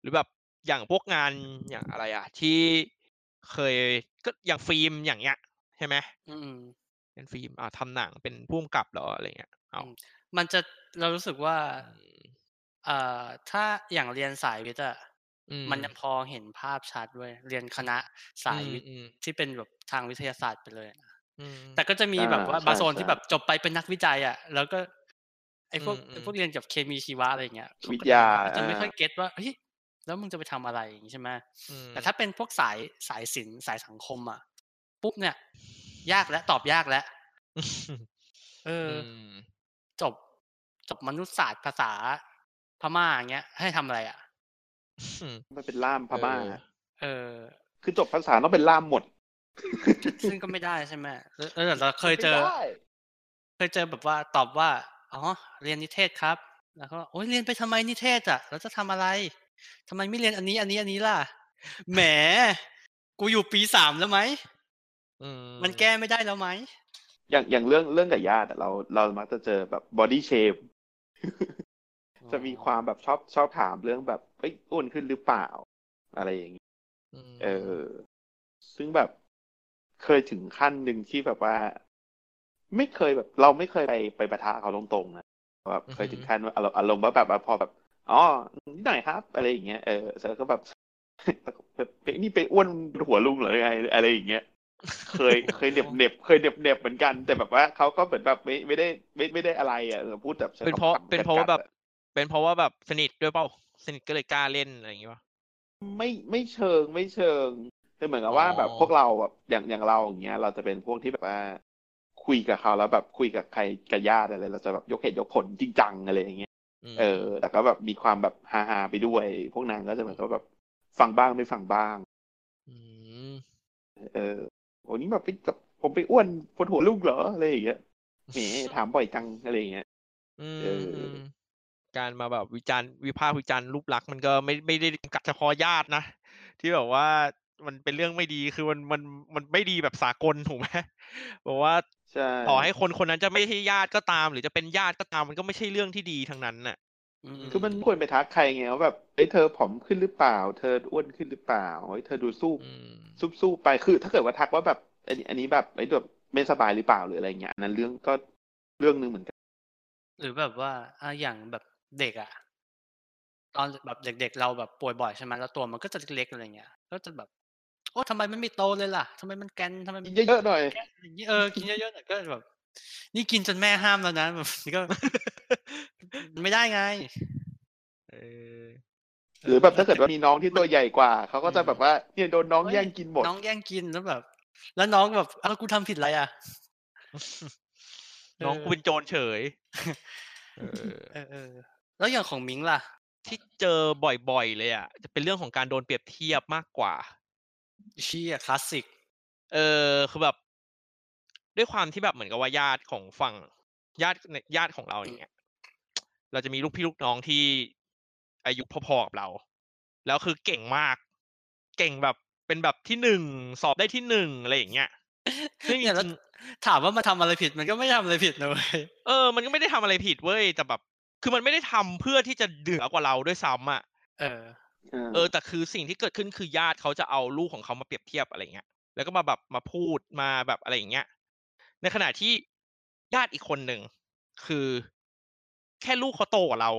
หรือแบบอย่างพวกงานอย่างอะไรอะ ที่เคย ก็อย่างฟิล์มอย่างเงี้ยใช่ไหมอืมเป็นฟิล์มอ่าทำหนังเป็นผู้กำกับเหรออะไรเงี้ยเอาอืมมันจะเรารู้สึกว่าอืมเอ่อถ้าอย่างเรียนสายวิทย์อะอืมันยังพอเห็นภาพชัดเว้ยเรียนคณะสายวิทย์อืมที่เป็นแบบทางวิทยาศาสตร์ไปเลยอะอืมแต่ก็จะมีอ่าแบบว่าใช่บางโซนใช่ที่แบบจบไปเป็นนักวิจัยอะแล้วก็ไอ้พวกอืมไอ้พวกเรียนกับเคมีชีวะอะไรเงี้ยเขก็วิทยาเขจะไม่อ่าค่อยเก็ตว่าเฮ้ย แล้วมึงจะไปทำอะไรอย่างงี้ใช่ไหมอืมแต่ถ้าเป็นพวกสายสายศิลป์สายสังคมอะ ปุ๊บเนี่ย ยากแล้วตอบยากแล้วเอออือมจบ จบมนุษยศาสตร์ภาษาพม่าอย่างเงี้ย ให้ทำอะไรอะอืมมันเป็นล่ามพม่าเออเออ คือจบภาษาต้องเป็นล่ามหมด ซึ่งก็ไม่ได้ใช่ไหมแล้วแล้วเราเคยเจอไม่ได้เคยเจอแบบว่าตอบว่า อ๋อ เรียนนิเทศครับ แล้วก็โอ้ยเรียนไปทำไมนิเทศอะ แล้วจะทำอะไร ทำไมไม่เรียนอันนี้อันนี้อันนี้ล่ะ แหม กูอยู่ปีสามแล้วไหมอืมมันแก้ไม่ได้แล้วไหม อย่างอย่างเรื่องเรื่องกับญาติอะเราเรามักจะเจอแบบบอดี้เชฟจะมีความแบบชอบชอบถามเรื่องแบบเอ้ยอ้วนขึ้นหรือเปล่า อะไรอย่างนี้มเออ ซึ่งแบบเคยถึงขั้นหนึ่งที่แบบว่า ไม่เคยแบบ เราไม่เคยไปไปประทะเขาตรงๆนะแบบเคยถึงขั้นว่าอารมณ์อารมณ์ว่าแบบว่าพอแบบ อ๋อนิดหน่อยครับ อะไรอย่างเงี้ยเออเสร็จแล้วก็แบบนี่ไปอ้วนหัวลุงเหรอไงอะไรอย่างเงี้ยเคยเคยเหน็บเหน็บเคยเหน็บเหน็บเหมือนกัน แต่แบบว่าเขาก็เหมือนแบบไม่ไม่ได้ไม่ไม่ได้อะไรอะเออพูดแบบใช้เป็นเพราะคำๆเป็นเพราะว่าแบบกัดๆอะเป็นเพราะว่าแบบสนิทด้วยเปล่าสนิทก็เลยกล้าเล่นอะไรอย่างงี้ป่ะไม่ไม่เชิงไม่เชิงแต่เหมือนกับว่าอ๋อแบบพวกเราแบบอย่างอย่างเราอย่างเงี้ย เราจะเป็นพวกที่แบบว่า คุยกับเขาแล้วแบบคุยกับใครกับญาติอะไรเราจะแบบยกเหตุยกผลจริงจังอะไรอย่างเงี้ยม เออ แต่ก็แบบมีความแบบฮาๆไปด้วย พวกนางก็จะเหมือนกับแบบฟังบ้างไม่ฟังบ้างมเออโอ้นี้แบบไปกับผมไปอ้วนปวดหัวลูกเหรออะไรอย่างเงี้ยแหมถามบ่อยจังอะไรอย่างเงี้ยอืมเอออืมการมาแบบวิจารณ์วิพากษ์วิจารณ์รูปลักษณ์มันก็ไม่ไม่ได้จำกัดเฉพาะญาตินะที่แบบว่า มันเป็นเรื่องไม่ดีคือมันมันมันไม่ดีแบบสากลถูกไหมบอกว่าใช่ต่อให้คนคนนั้นจะไม่ใช่ญาติก็ตาม หรือจะเป็นญาติก็ตามมันก็ไม่ใช่เรื่องที่ดีทั้งนั้นน่ะคือมันไม่ควรไปทักใครไงว่าแบบเอ้ยเธอผอมขึ้นหรือเปล่า เธออ้วนขึ้นหรือเปล่าเฮ้ยเธอดูสู้อืมซุบสู้ไปคือ ถ้าเกิดว่าทักว่าแบบอันนี้อันนี้แบบไอ้แบบไม่สบายหรือเปล่าหรืออะไรเงี้ยอันนั้นเรื่องก็เรื่องหนึ่งเหมือนกัน หรือแบบว่าอะอย่างแบบเด็กอะตอนแบบเด็ก ๆ เราแบบป่วยบ่อยใช่ไหมแล้วตัวมันก็จะเล็กๆอะไรเงี้ย ก็จะแบบ โอ้ทำไมมันไม่โตเลยล่ะทำไมมันแกนทำไมมันเยอะๆหน่อยแกนอย่างนี้เออกินเยอะๆหน่อยก็แบบนี่กินจนแม่ห้ามแล้วนะแบบนี่ก็ ไม่ได้ไงเออหรือแบบถ้าเกิดว่ามีน้องที่ตัวใหญ่กว่าเขาก็จะแบบว่าเนี่ยโดนน้องเฮ้ยแย่งกินหมดน้องแย่งกินแล้วแบบ แล้วน้องแบบอ้าวกูทำผิดอะไรอะน้องกูเป็นโจรเฉยเออเออเออแล้วอย่างของมิงล่ะ ที่เจอบ่อยๆเลยอะจะเป็นเรื่องของการโดนเปรียบเทียบมากกว่า เชี่ยคลาสสิก เออคือแบบ ด้วยความที่แบบเหมือนกับว่าญาติของฝั่งญาติญาติของเราอย่างเงี้ย เราจะมีลูกพี่ลูกน้องที่อายุพอๆกับเรา แล้วคือเก่งมาก เก่งแบบเป็นแบบที่หนึ่งสอบได้ที่หนึ่งอะไรอย่างเงี้ยซึ่งจเนี่ยแล้วริงถามว่ามาทำอะไรผิดมันก็ไม่ทำอะไรผิดนะเว้ยๆเออ มันก็ไม่ได้ทำอะไรผิดเว้ยแต่แบบ คือมันไม่ได้ทำเพื่อที่จะเหนือกว่าเราด้วยซ้ำอะเออ เออแต่คือสิ่งที่เกิดขึ้นคือญาติเขาจะเอาลูกของเขามาเปรียบเทียบอะไรเงี้ย แล้วก็มาแบบมาพูดมาแบบอะไรอย่างเงี้ย ในขณะที่ญาติอีกคนหนึ่งคือ แค่ลูกเขาโตกว่าเรา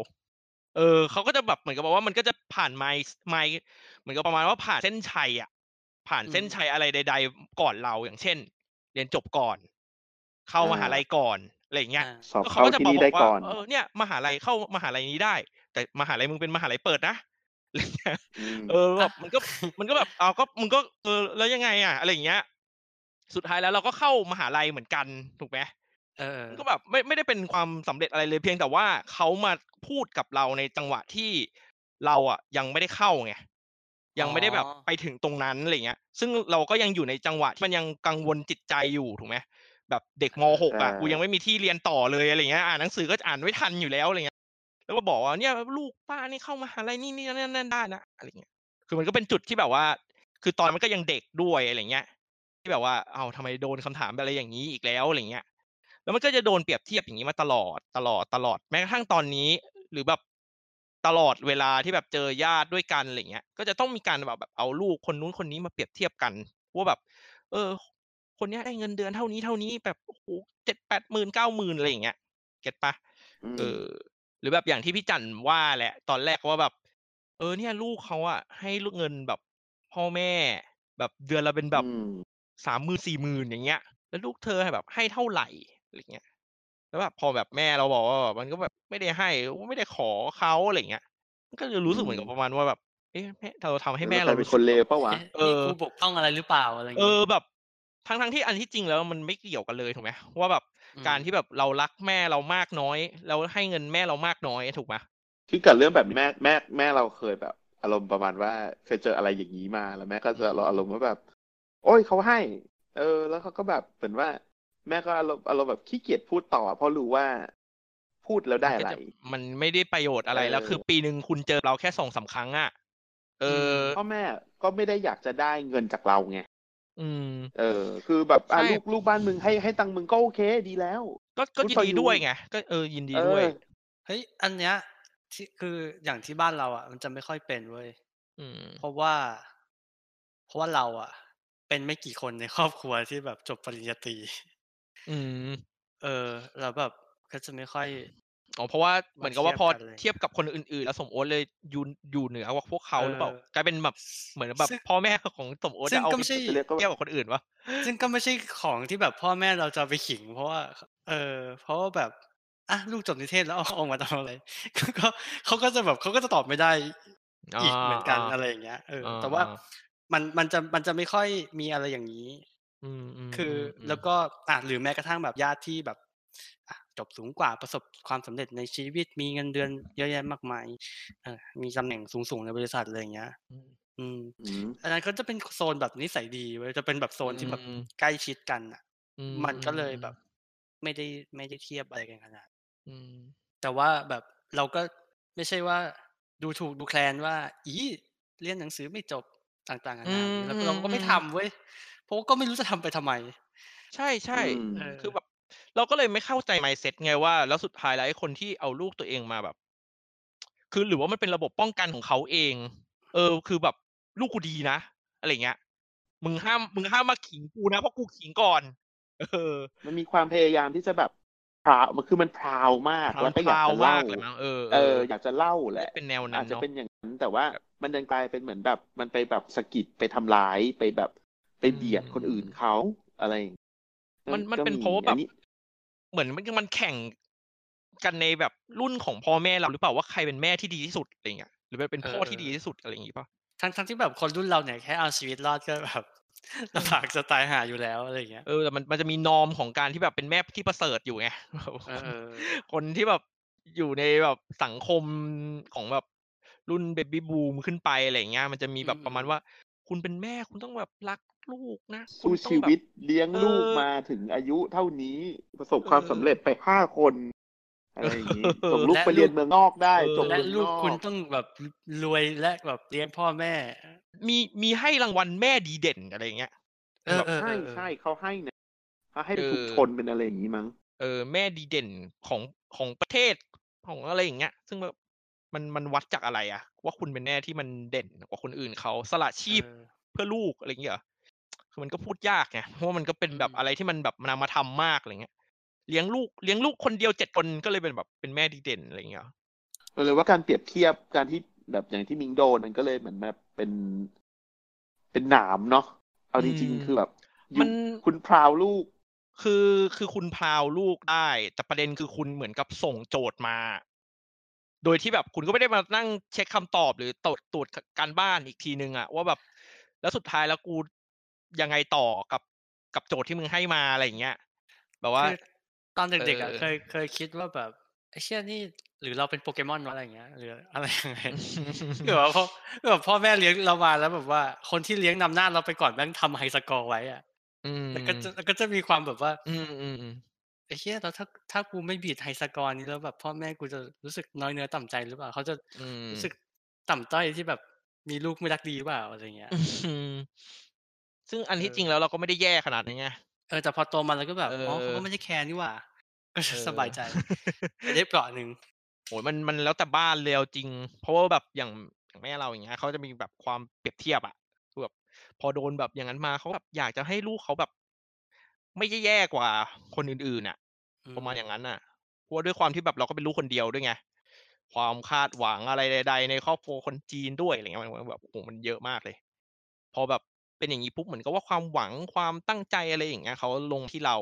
เออเขาก็จะแบบเหมือนกับว่ามันก็จะผ่านไมล์ไมล์เหมือนกับประมาณว่าผ่านเส้นชัยอะ ผ่านเส้นชัยอะไรใด ๆ ก่อนเราอย่างเช่น เรียนจบก่อน เข้ามหาลัยก่อนอะไรอย่างเงี้ยอ่าสอบก็เข้าก็จะที่บอกนี่ได้ว่าก่อนเออเนี่ยมหาลัยเข้ามหาลัยนี้ได้ แต่มหาลัยมึงเป็นมหาลัยเปิดนะอะไร เงี้ยมเออแบบมันก็มันก็แบบเอาก็มึงก็เออแล้วยังไงอะอะไรอย่างเงี้ย สุดท้ายแล้วเราก็เข้ามหาลัยเหมือนกันถูกไหมเออมันก็แบบไม่ไม่ได้เป็นความสำเร็จอะไรเลยเพียงแต่ว่าเขามาพูดกับเราในจังหวะที่เราอะยังไม่ได้เข้าไงยังไม่ได้แบบไปถึงตรงนั้นอะไรเงี้ย ซึ่งเราก็ยังอยู่ในจังหวะที่มันยังกังวลจิตใจอยู่ถูกไหมแบบเด็กมหกอะกูยังไม่มีที่เรียนต่อเลยอะไรเงี้ยอ่านหนังสือก็อ่านไม่ทันอยู่แล้วอะไรเงี้ย แล้วก็บอกว่าเนี่ยลูกป้านี่เข้ามาหาลัยนี่นี่นั่นนั่นได้นะอะไรเงี้ยคือมันก็เป็นจุดที่แบบว่า คือตอนมันก็ยังเด็กด้วยอะไรเงี้ย ที่แบบว่าเอาทำไมโดนคำถามอะไรอย่างนี้อีกแล้วอะไรเงี้ย แล้วมันก็จะโดนเปรียบเทียบอย่างนี้มาตลอดตลอดตลอดแม้กระทั่งตอนนี้ หรือแบบตลอดเวลาที่แบบเจอญาติด้วยกันอะไรเงี้ย ก็จะต้องมีการแบบแบบเอาลูกคนนู้นคนนี้มาเปรียบเทียบกันว่าแบบ เออ คนนี้ได้เงินเดือนเท่านี้เท่านี้แบบโอ้โหเจ็ดแปดหมื่นเก้าหมื่นอะไรอย่างเงี้ย เก็ตปะเออ รือแบบอย่างที่พี่จันว่าแหละ ตอนแรกว่าแบบ เออเนี่ยลูกเขาอะให้ลูกเงินแบบพ่อแม่ แบบเดือนละเป็นแบบอืมสามหมื่นสี่หมื่นอย่างเงี้ย แล้วลูกเธอให้แบบให้เท่าไหร่อะไรเงี้ยแล้วแบบพอแบบแม่เราบอกว่าแบบมันก็แบบไม่ได้ให้ไม่ได้ขอเขาอะไรเงี้ยมันก็จะรู้สึกเหมือนกับประมาณว่าแบบเอ๊ะแม่เราทำให้แม่เราเป็นรู้คสึนกเลวปะวะเอ๊ะเอนี่อกูบกพร่องอะไรหรือเปล่าอะไรอย่างเองี้อแบบทั้งทั้งที่อันที่จริงแล้วมันไม่เกี่ยวกันเลยถูกไหมว่าแบบอืม การที่แบบเรารักแม่เรามากน้อย แล้วให้เงินแม่เรามากน้อยถูกไหมคือกับเรื่องแบบนี้แม่แม่แม่เราเคยแบบ อารมณ์ประมาณว่าเคยเจออะไรอย่างนี้มาแล้วแม่ก็จะเราอารมณ์ว่าแบบ โอ้ยเขาให้ เออ แล้วเขาก็แบบเหมือนว่า แม่ก็อารมณ์อารมณ์แบบขี้เกียจพูดต่อ เพราะรู้ว่าพูดแล้วได้อะไรก็จมันไม่ได้ประโยชน์อะไรแล้วเออคือปีหนึ่งคุณเจอเราแค่สองสามครั้งอะ เออพ่อแม่ก็ไม่ได้อยากจะได้เงินจากเราไง อืม เออ คือแบบอะใช่ ลูกลูกบ้านมึงให้ให้ตังค์มึงก็โอเคดีแล้ว ก็ก็ Good ยิน for ดี you ด้วยไงก็เออยินดีเอด้วยอเฮ้ยอันเนี้ยที่คืออย่างที่บ้านเราอะ มันจะไม่ค่อยเป็นเว้ยอืม เพราะว่า เพราะว่าเราอะ เป็นไม่กี่คนในครอบครัวที่แบบจบปริญญาตรี อืม เออ แล้วแบบก็จะไม่ค่อย อ๋อเพราะว่าเหมือนกับว่าพอเทียบกันเลยเทียบกับคนอื่นๆ แล้วสมโอ๊ตเลยอยู่อยู่เหนือกว่าพวกเขาหรือเปล่าเออกลายเป็นแบบเหมือนแบบซึ่งพ่อแม่ของสมโอ๊ตซึ่จะงเอาก็ไปไม่ใช่เรียกว่าเทียบกับคนอื่นวะซึ่งก็ไม่ใช่ของที่แบบพ่อแม่เราจะเอาไปขิง เพราะว่า เออ เพราะว่าแบบอะลูกจบนิเทศแล้วเอาออกมาทำอะไรก็ก็เขาก็จะแบบเขาก็จะตอบไม่ได้อีกเหมือนกันอะไรอย่างเงี้ยเอออาแต่ว่าอ่ามันมันจะมันจะไม่ค่อยมีอะไรอย่างนี้อืมมคืออมแล้วก็อะหรือแม้กระทั่งแบบญาติที่แบบอะ จบสูงกว่าประสบความสำเร็จในชีวิตมีเงินเดือนเยอะแยะมากมายเออมีตำแหน่งสูงๆในบริษัทอะไรอย่างเงี้ยอืมอืมอืมอันนั้นก็จะเป็นโซนแบบนิสัยดีเว้ยจะเป็นแบบโซนที่แบบอืมใกล้ชิดกันอะอืมันก็เลยอืแบบ ไม่ได้ไม่ได้เทียบอะไรกันขนาดอืมแต่ว่าแบบเราก็ไม่ใช่ว่าดูถูกดูแคลนว่า อีเรียนหนังสือไม่จบต่างๆนานาอย่างนี้แล้วก็เราก็ไม่ทำเว้ยเพราะว่าก็ไม่รู้จะทำไปทำไม ใช่ใช่อืมเออคือแบบ เราก็เลยไม่เข้าใจ mindset ไงว่า แล้วสุดท้ายแล้วไอ้คนที่เอาลูกตัวเองมาแบบ คือหรือว่ามันเป็นระบบป้องกันของเขาเอง เออ คือแบบลูกกูดีนะอะไรเงี้ย มึงห้ามมึงห้ามมาขิงกูนะเพราะกูขิงก่อน เออ มันมีความพยายามที่จะแบบพราวมันคือมันพราวมากพราวแล้วก็อยากพราวจะเล่ามากเลยมั้งเออเออ อยากจะเล่าแหละเป็นแนวนั้อานจจะเนาะเป็นอย่างนั้นแต่ว่ามันดันกลายเป็นเหมือนแบบ มันไปแบบสะกิดไปทำร้ายไปแบบไปเบียดคนอื่นเขาอะไรอย่างเงี้ยมันมันก็เป็นเพราะว่าแบบอันนี้ เหมือนมันมันแข่งกันในแบบรุ่นของพ่อแม่เราหรือเปล่าว่าใครเป็นแม่ที่ดีที่สุดอะไรเงี้ยหรือเป็นพ่อที่ดีที่สุดอะไรอย่างงี้ป่ะทั้งทั้งที่แบบคนรุ่นเราเนี่ยแค่เอาชีวิตรอดก็แบบลำบากจะตายหาอยู่แล้วอะไรอย่างเงี้ยเออแต่มันมันจะมีนอมของการที่แบบเป็นแม่ที่ประเสริฐอยู่ไงเออเออคนที่แบบอยู่ในแบบสังคมของแบบรุ่นเบบี้บูมขึ้นไปอะไรอย่างเงี้ยมันจะมีแบบประมาณว่า คุณเป็นแม่คุณต้องแบบรัก ลูกนะคุสู้ณต้องชีแบบวิตเลี้ยงลูกเออมาถึงอายุเท่านี้ประสบความเออสำเร็จไปห้าคนอะไรอย่างนี้เออส่งลูกและไปเรียนลูกเมืองนอกได้เออส่งและเมืองลูกนอกคุณต้องแบบรวยและแบบเลี้ยงพ่อแม่ มีมีให้รางวัลแม่ดีเด่นอะไรอย่างเงี้ยเออแบบเออใช่เออใช่เขาให้นะเขาให้เป็นเออชุมชนเป็นอะไรอย่างนี้มั้งเออแม่ดีเด่นของของประเทศของอะไรอย่างเงี้ย ซึ่งแบบมันมันวัดจากอะไรอะว่าคุณเป็นแม่ที่มันเด่นกว่าคนอื่นเขาสละชีพเออเพื่อลูกอะไรอย่างเงี้ยเหรอ คือมันก็พูดยากไงเพราะว่ามันก็เป็นแบบอืมอะไรที่มันแบบนำมาทำมากอะไรเงี้ยเลี้ยงลูกเลี้ยงลูกคนเดียวเจ็ดคนก็เลยเป็นแบบเป็นแม่ดีเด่นอะไรอย่างเงี้ยเหรอเลยว่าการเปรียบเทียบการที่แบบอย่างที่มิงโดนมันก็เลยเหมือนแบบเป็น เป็นหนามเนาะเอาจริงๆคือแบบอยู่มันคุณพราวลูก คือคือคุณพราวลูกได้ แต่ประเด็นคือคุณเหมือนกับส่งโจทย์มา โดยที่แบบคุณก็ไม่ได้มานั่งเช็คคำตอบหรือตรวจตรวจการบ้านอีกทีนึงอะว่าแบบ แล้วสุดท้ายแล้วกู ยังไงต่อกับกับโจทย์ที่มึงให้มาอะไรอย่างเงี้ยแบบว่าคือตอนเด็กๆอะเออเคยเคยคิดว่าแบบไอ้เชี่ยนี่หรือเราเป็นโปเกมอนวะอะไรอย่างเงี้ยหรืออะไรยังไงคือแบบพ่อคือแบบพ่อแม่เลี้ยงเรามาแล้วแบบว่า คนที่เลี้ยงนำหน้าเราไปก่อนแม่งทำ high score ไว้อะอืมแล้วก็จะแล้วก็จะมีความแบบว่าอืมอืมอืมไอ้เชี่ยแล้วถ้าถ้ากูไม่ beat high score นี้แล้วแบบพ่อแม่กูจะรู้สึกน้อยเนื้อต่ำใจหรือเปล่าเขาจะอืมรู้สึกต่ำต้อยที่แบบมีลูกไม่รักดีหรือเปล่าอะไรเงี้ยอืม ซึ่งอันที่เออจริงแล้วเราก็ไม่ได้แย่ขนาดนี้ไงเออแต่พอโตมาแล้วก็แบบเอออ๋อเขาก็ไม่ได้แคร์นี่หว่า ก็จะเออสบายใจไปได้เปราะหนึ่งโอ้ยมันมันแล้วแต่บ้านเลยเอาจริง เพราะว่าแบบอย่างอย่างแม่เราอย่างเงี้ยเขาจะมีแบบความเปรียบเทียบอะคือแบบพอโดนแบบอย่างนั้นมาเขาแบบอยากจะให้ลูกเขาแบบ ไม่ได้แย่กว่าคนอื่นๆอะประมาณอย่างนั้นน่ะเพราะว่าด้วยความที่แบบเราก็เป็นลูกคนเดียวด้วยไงความคาดหวังอะไรใด ๆ ในครอบครัวคนจีนด้วยอะไรเงี้ยมันมันแบบโอ้โหมันเยอะมากเลย พอแบบ เป็นอย่างนี้ปุ๊บเหมือนกับว่าความหวังความตั้งใจอะไรอย่างเงี้ยเขาลงที่เรา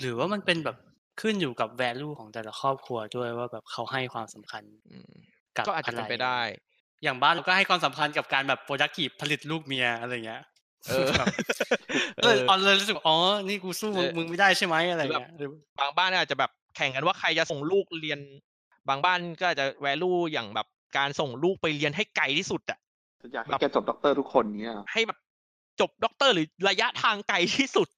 หรือว่ามันเป็นแบบขึ้นอยู่กับ value ของแต่ละครอบครัวด้วยว่าแบบเขาให้ความสำคัญอืมกับก็อาจจะเป็นไปได้ อย่างบ้านเราก็ให้ความสำคัญกับการแบบ productive ผลิตลูกเมียอะไรเงี้ยเออแบบเอเอออเอาเลยรู้สึกอ๋อนี่กูสู้มึงเออมึงไม่ได้ใช่ไหมอะไรเงี้ยหรือบางบ้านอาจจะแบบแข่งกันว่าใครจะส่งลูกเรียน บางบ้านก็อาจจะ value อย่างแบบการส่งลูกไปเรียนให้ไกลที่สุดอะอยากให้แกจบด็อกเตอร์ทุกคนเนี้ยให้แบบ จบด็อกเตอร์หรือระยะทางไกลที่สุด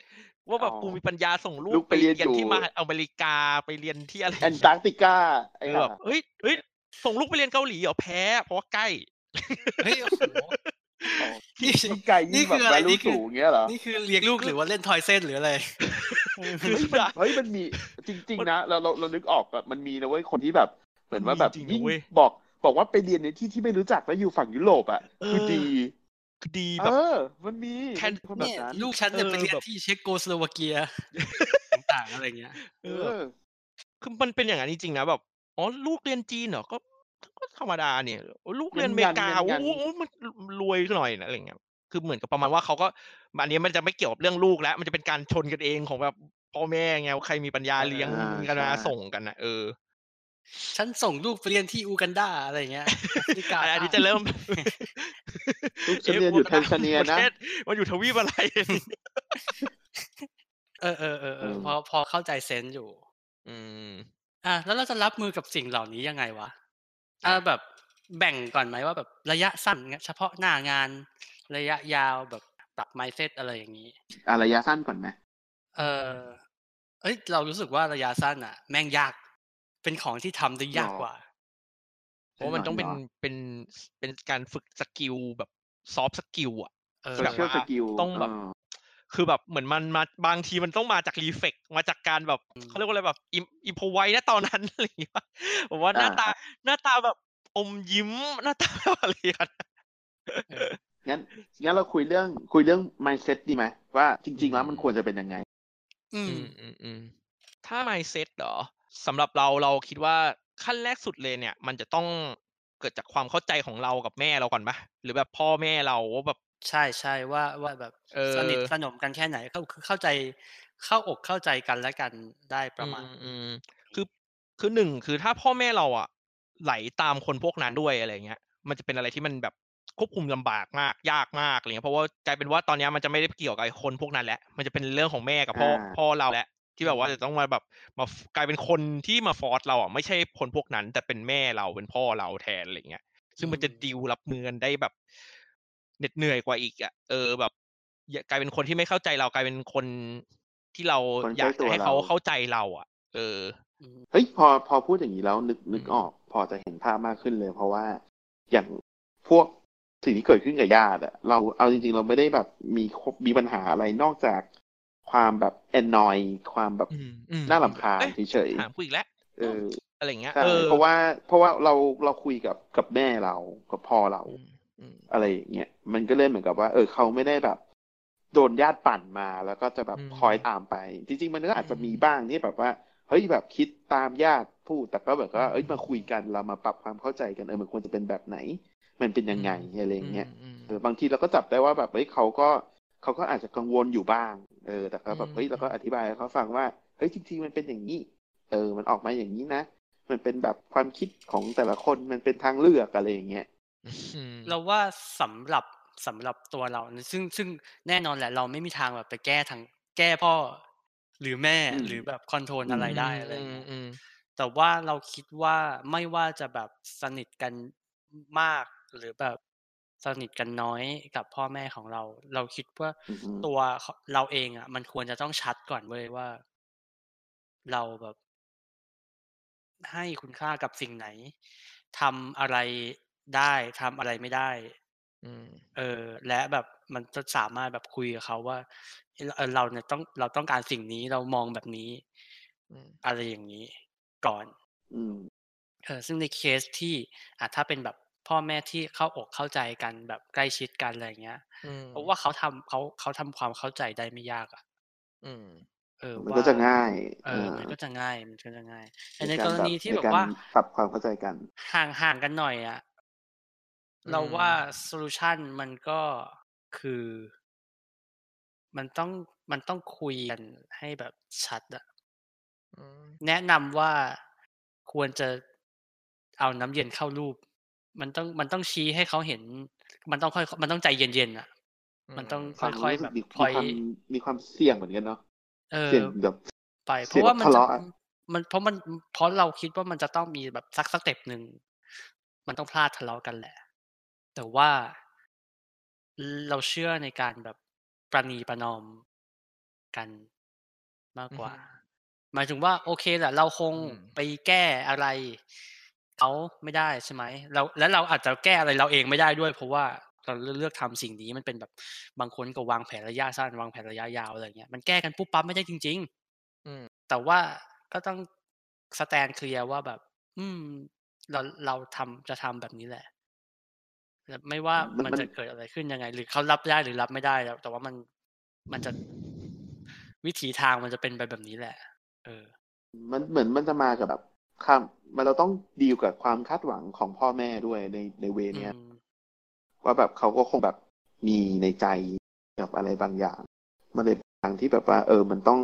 ว่าแบบอ๋อกูมีปัญญาส่งลูลูกกไปเรียนอยู่ที่มหาอเมริกาไปเรียนที่อะไรแอนตาร์กติกาไอ้เออห่าแบบเฮ้ยเฮ้ยส่งลูกไปเรียนเกาหลีเหรอแพ้ เพราะว่าใกล้เฮ้ยโอ้โหอ๋อนี่ยิ่งไกลยิ่งแบบนี่คืออะไร value นี่คือสูงเงี้ยเหรอนี่คือเลี้ยงลูกหรือว่าเล่นทอยเส้นหรืออะไรคือเฮ้ยมันมีจริง ๆ นะเราเราเรานึกออกแบบมันมีนะเว้ยคนที่แบบเหมือนว่าแบบจริงๆนะยิ่งเว้ยบอกบอกว่าไปเรียนในที่ที่ไม่รู้จักแล้วอยู่ฝั่งยุโรปอะคือดีคือ ดีเอแบบอมันมีแค่มันมีคนแบเนี่บยนั้นลูกฉันเนี่ยเออไปเรียนแบบที่เช็กโกสโลวาเกียต่างๆอะไรเงี้ยเอเอออ คือมันเป็นอย่างนั้นจริงๆนะแบบอ๋อลูกเรียนจีนเหรอก็ก็ธรรมดาเนี่ยโอ้ลูกเรียนอเมริกางั้นๆโอ้โหมันรวยหน่อยนะอะไรเงี้ยคือเหมือนกับประมาณว่าเขาก็อันนี้มันจะไม่เกี่ยวกับเรื่องลูกแล้ว มันจะเป็นการชนกันเองของแบบพ่อแม่ไงว่าใครมีปัญญาเลี้ยงอ่ากันมาใช่ส่งกันนะเออ ฉันส่งลูกไปเรียนที่อูกันดาอะไรเงี้ยแอฟริกาอันนี้ใต้จะเริ่มลูกฉันเรียนอยู่แทนซาเนียประเทศนะมันอยู่ทวีปอะไร เออเออเออเออเออพอพอเข้าใจ sense อยู่ อืม อะแล้วเราจะรับมือกับสิ่งเหล่านี้ยังไงวะอ่าแบบแบ่งก่อนไหมว่าแบบระยะสั้นเงี้ยเฉพาะหน้างาน ระยะยาวแบบปรับ mindset อะไรอย่างนี้อะระยะสั้นก่อนไหมเออเอ้ยเรารู้สึกว่าระยะสั้นอะ แม่งยาก เป็นของที่ทำได้ยากกว่า เพราะมันต้องเป็นหรอเป็นเป็นการฝึกสกิลแบบซอฟต์สกิลอะเออโซแบบเชียลว่าสกิลต้องแบบคือแบบเหมือนมันมาบางทีมันต้องมาจากรีเฟกมาจากการแบบอืมเขาเรียกว่าอะไรแบบอิมอิมพไว้นะตอนนั้นอะไรอย่างเงี้ยผมว่าหน้าตาหน้าตาแบบอมยิ้มหน้าตาแบบอะไรกันงั้นงั้นเราคุยเรื่องคุยเรื่อง mindset ดีไหมว่าจริง ๆ แล้วมันควรจะเป็นยังไง อืมอืมอืมอืมถ้า mindset เหรอ สำหรับเราเราคิดว่าขั้นแรกสุดเลยเนี่ย มันจะต้องเกิดจากความเข้าใจของเรากับแม่เราก่อนปะหรือแบบพ่อแม่เราว่าแบบใช่ใช่ว่าว่าแบบเออสนิทสนมกันแค่ไหนเข้าคือเข้าใจเข้าอกเข้าใจกันและกันได้ประมาณอือืมคือคือหนึ่งคือถ้าพ่อแม่เราอะ ไหลตามคนพวกนั้นด้วยอะไรเงี้ย มันจะเป็นอะไรที่มันแบบควบคุมลำบากมากยากมากอะไรเงี้ยเพราะว่ากลายเป็นว่าตอนเนี้ยมันจะไม่ได้เกี่ยวกับไอ้คนพวกนั้นแล้วมันจะเป็นเรื่องของแม่กับพ่ออ่าพ่อเราแหละ ที่แบบว่าจะต้องมาแบบมากลายเป็นคนที่มาฟอร์สเราอะไม่ใช่คนพวกนั้น แต่เป็นแม่เราเป็นพ่อเราแทนอะไรเงี้ย ซึ่งมันจะอืมดิวรับมือกันได้แบบเหน็ดเหนื่อยกว่าอีกอะเออแบบอย่ากลายเป็นคนที่ไม่เข้าใจเรากลายเป็นคนที่เราคนอยากใกล้ตัวจะให้เขาเราเข้าใจเรา อะ เอออืมเฮ้ยพอพอพูดอย่างนี้แล้วนึกนึกอืมออก พอจะเห็นภาพมากขึ้นเลย เพราะว่าอย่างพวกสิ่งที่เกิดขึ้นกับญาติอะเราเอาจริง ๆ เราไม่ได้แบบมีคบมีปัญหาอะไรนอกจาก ความแบบแอนนอยความแบบอืมอืมน่าลำคาญเอ้ยเฉยถามกูอีกแล้วๆเอออะไรอย่างเงี้ยใช่เออเพราะว่าเพราะว่าเราเราคุยกับกับแม่เรากับพ่อเราอืมอืมอะไรอย่างเงี้ยมันก็เลยเหมือนกับว่า เออเขาไม่ได้แบบ โดนญาติปั่นมาแล้วก็จะแบบอืมคอยตามไป จริง ๆ มันก็อาจจะอืมมีบ้างที่แบบว่าเฮ้ยแบบคิดตามญาติพูดแต่ก็แบบว่าอืมเอ้ยมาคุยกันเรามาปรับความเข้าใจกันเออมันควรจะเป็นแบบไหน มันเป็นยังไงอะไรอย่างเงี้ยอืมเออบางทีเราก็จับได้ว่าแบบเฮ้ยเขาก็เขาก็อาจจะกังวลอยู่บ้าง เออแต่ก็แบบอืมเฮ้ยเราก็อธิบายให้เขาฟังว่าเฮ้ยจริงๆมันเป็นอย่างนี้ เออ มันออกมาอย่างนี้นะมันเป็นแบบความคิดของแต่ละคนมันเป็นทางเลือกอะไรอย่างเงี้ยอืมเราว่าสำหรับสำหรับตัวเรานะซึ่งซึ่งแน่นอนแหละ เราไม่มีทางแบบไปแก้ทางแก้พ่อ หรือแม่อืมหรือแบบคอนโทรลอะไรได้อะไรอย่างอืเงี้มยอืมแต่ว่าเราคิดว่าไม่ว่าจะแบบสนิทกันมากหรือแบบ สนิทกันน้อยกับพ่อแม่ของเรา เราคิดว่าอือฮึตัวเราเองอะ มันควรจะต้องชัดก่อนเว้ยว่า เราแบบ ให้คุณค่ากับสิ่งไหนทำอะไรได้ทำอะไรไม่ได้อืมเออ และแบบมันจะสามารถแบบคุยกับเขาว่าเออเราเนี่ยต้องเราต้องการสิ่งนี้เรามองแบบนี้อืมอะไรอย่างนี้ก่อนอืมเออซึ่งในเคสที่อะถ้าเป็นแบบ พ่อแม่ที่เข้าอกเข้าใจกันแบบใกล้ชิดกันอะไรเงี้ยอืมเพราะว่าเขาทำเขาเขาทำความเข้าใจได้ไม่ยากอะอืม เออมันว่าก็จะง่าย เออ มันก็จะง่ายมันก็จะง่ายแต่ในากรณีที่ในแบบการว่าปรับความเข้าใจกัน ห่างห่างกันหน่อยอะอืมเราว่าโซลูชันมันก็คือ มันต้องมันต้องคุยกันให้แบบชัดอะอืมแนะนำว่าควรจะเอาน้ำเย็นเข้ารูป มันต้องมันต้องชี้ให้เขาเห็น มันต้องค่อยมันต้องใจเย็นๆอะ มันต้องฟังค่อยรู้ๆสึแบกบมีพอยมีความมีความเสี่ยงเหมือนกันเนาะเออเสี่ยงแบบไป เพเสี่ยงราะว่ามันทะจะเลาะอะมันเพราะมันเพราะเราคิดว่ามันจะต้องมีแบบสักสเต็ปหนึ่งมันต้องพลาดทะเลาะกันแหละ แต่ว่าเราเชื่อในการแบบประนีประนอมกันมากกว่า หมายถึงว่า โอเคแหละเราคงอืมไปแก้อะไร เขาไม่ได้ใช่ไหมเราแล้วเราอาจจะแก้อะไรเราเองไม่ได้ด้วย เพราะว่าเราเลือกทำสิ่งนี้มันเป็นแบบบางคนก็วางแผนระยะสั้นวางแผนระยะยาวอะไรเงี้ยมันแก้กันปุ๊บปั๊บไม่ได้จริง ๆ อืม แต่ว่าก็ต้องสแตนเคลียร์ว่าแบบ อืม เราเราทำจะทำแบบนี้แหละแต่ไม่ว่ามันมันมันจะเกิดอะไรขึ้นยังไง หรือเขารับได้หรือรับไม่ได้แล้วแต่ว่ามันมันจะวิถีทางมันจะเป็นไปแบบนี้แหละ เออ มันเหมือนมันจะมากับแบบ ความมันเราต้องดีลกับความคาดหวังของพ่อแม่ด้วยในในเวอืเนี้ยมว่าแบบเขาก็คงแบบมีในใจกับอะไรบางอย่าง มันเลยทางที่แบบว่า เออ มันต้อง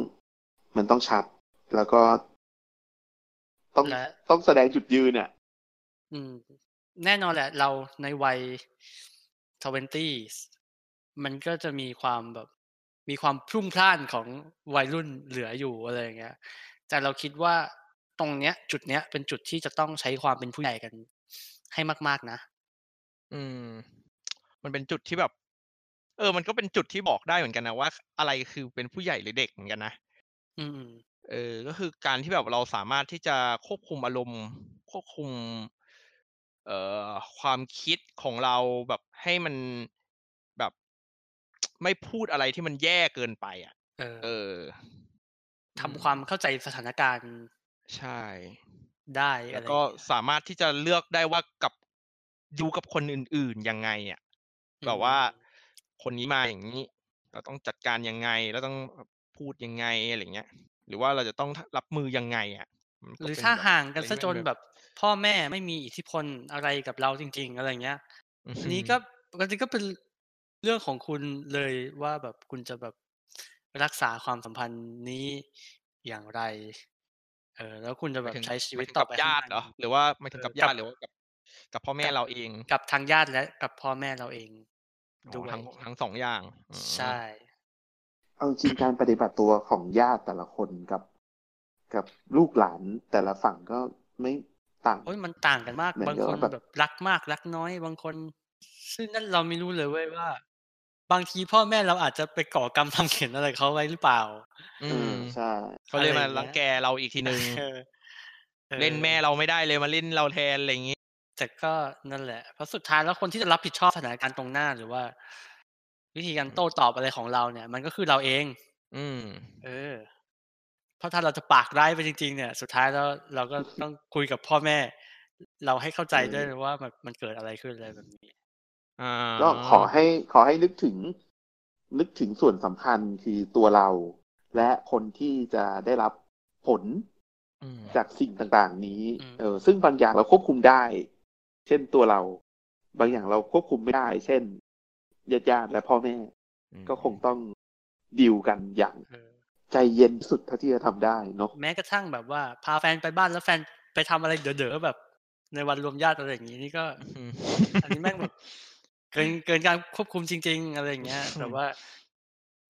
มันต้องชัด แล้วก็ต้องและต้องแสดงจุดยืนอะ อืม แน่นอนแหละ เราในวัยทเวนตี้มันก็จะมีความแบบ มีความพลุ่งพล่านของวัยรุ่นเหลืออยู่อะไรอย่างเงี้ย แต่เราคิดว่า ตรงเนี้ย จุดเนี้ยเป็นจุดที่จะต้องใช้ความเป็นผู้ใหญ่กันให้มาก ๆนะ อืม มันเป็นจุดที่แบบ เออ มันก็เป็นจุดที่บอกได้เหมือนกันนะว่า อะไรคือเป็นผู้ใหญ่หรือเด็กเหมือนกันนะอืม เออ ก็คือการที่แบบเราสามารถที่จะควบคุมอารมณ์ควบคุม เอ่อความคิดของเราแบบให้มันแบบ ไม่พูดอะไรที่มันแย่เกินไป อะ เออเออทำความเข้าใจสถานการณ์ ใช่ ได้แล้อะวไรก็อย่างเงี้ยสามารถที่จะเลือกได้ว่ากับดูกับคนอื่นๆยังไงอะอืแบบว่า ม คนนี้มาอย่างนี้ เราต้องจัดการยังไงเราต้องพูดยังไงอะไรเงี้ย หรือว่าเราจะต้องรับมือยังไง อะ มันหก็รือเป็นถ้าแบบห่างกันอะไรซะที่จมันนแบบ แบบพ่อแม่ไม่มีอิทธิพลอะไรกับเราจริง ๆ อะไรเงี้ย อืออัฮึนนี้ก็อันนี้ก็เป็นเรื่องของคุณเลยว่าแบบคุณจะแบบรักษาความสัมพันธ์นี้อย่างไร เออแล้วคุณจะหแบมายบถึงใช้ชีหวมาิยตถึงต่กัอบไปญาข้างติหเหรน้าอหรือว่าหมายเอถึงอกับกัญาบติหรือว่ากับกับพ่อแม่กับเราเอง?กับทางญาติและกับพ่อแม่เราเองอ๋อด้วยทั้งทั้ง2อย่างอืใช่มเอาจริงๆการปฏิบัติตัวของญาติแต่ละคนกับ กับลูกหลานแต่ละฝั่งก็ไม่ต่างโอ๊ยมันต่างกันมากเหมือนบางกับคว่านแบบแบบรักมากรักน้อย บางคน ซึ่งนั่นเราไม่รู้เลยเว้ยว่า บางทีพ่อแม่เราอาจจะไปก่อกรรมทำเข็ญอะไรกับเขาไว้หรือเปล่า อืเอมอใช่เขาเลยมาอะไรอย่างเงี้ยรังแกเราอีกทีหนึ่งเออเอเล่นแม่อเราไม่ได้เลยมาเล่นเราแทนอะไรงี้แต่ก็นั่นแหละเพราะสุดท้ายแล้วคนที่จะรับผิดชอบสถานการณ์ตรงหน้าหรือว่า วิธีการอืมโต้ตอบอะไรของเราเนี่ย มันก็คือเราเอง อืม เออ เพราะถ้าเราจะปากร้ายไปจริง ๆ เนี่ย สุดท้ายแล้วเราก็ต้องคุยกับพ่อแม่ เราให้เข้าใจเออด้วยว่าแบบมันเกิดอะไรขึ้นอะไรแบบนี้อ๋อ ก็ขอให้ขอให้นึกถึง นึกถึงส่วนสำคัญคือตัวเรา และคนที่จะได้รับผลอืมจากสิ่งต่างๆ นี้อืมเออ ซึ่งบางอย่างเราควบคุมได้ เช่นตัวเรา บางอย่างเราควบคุมไม่ได้ เช่นญาติๆและพ่อแม่อืมก็คงต้องดีลกันอย่างเออใจเย็นที่สุดเท่าที่จะทำได้เนาะแม้กระทั่งแบบว่า พาแฟนไปบ้านแล้วแฟนไปทำอะไรเด๋อๆแบบ ในวันรวมญาติอะไรอย่างงี้นี่ก็อืมอันนี้แม่งแบบ เกินเกินการควบคุมจริง ๆ อะไรอย่างเงี้ย แต่ว่า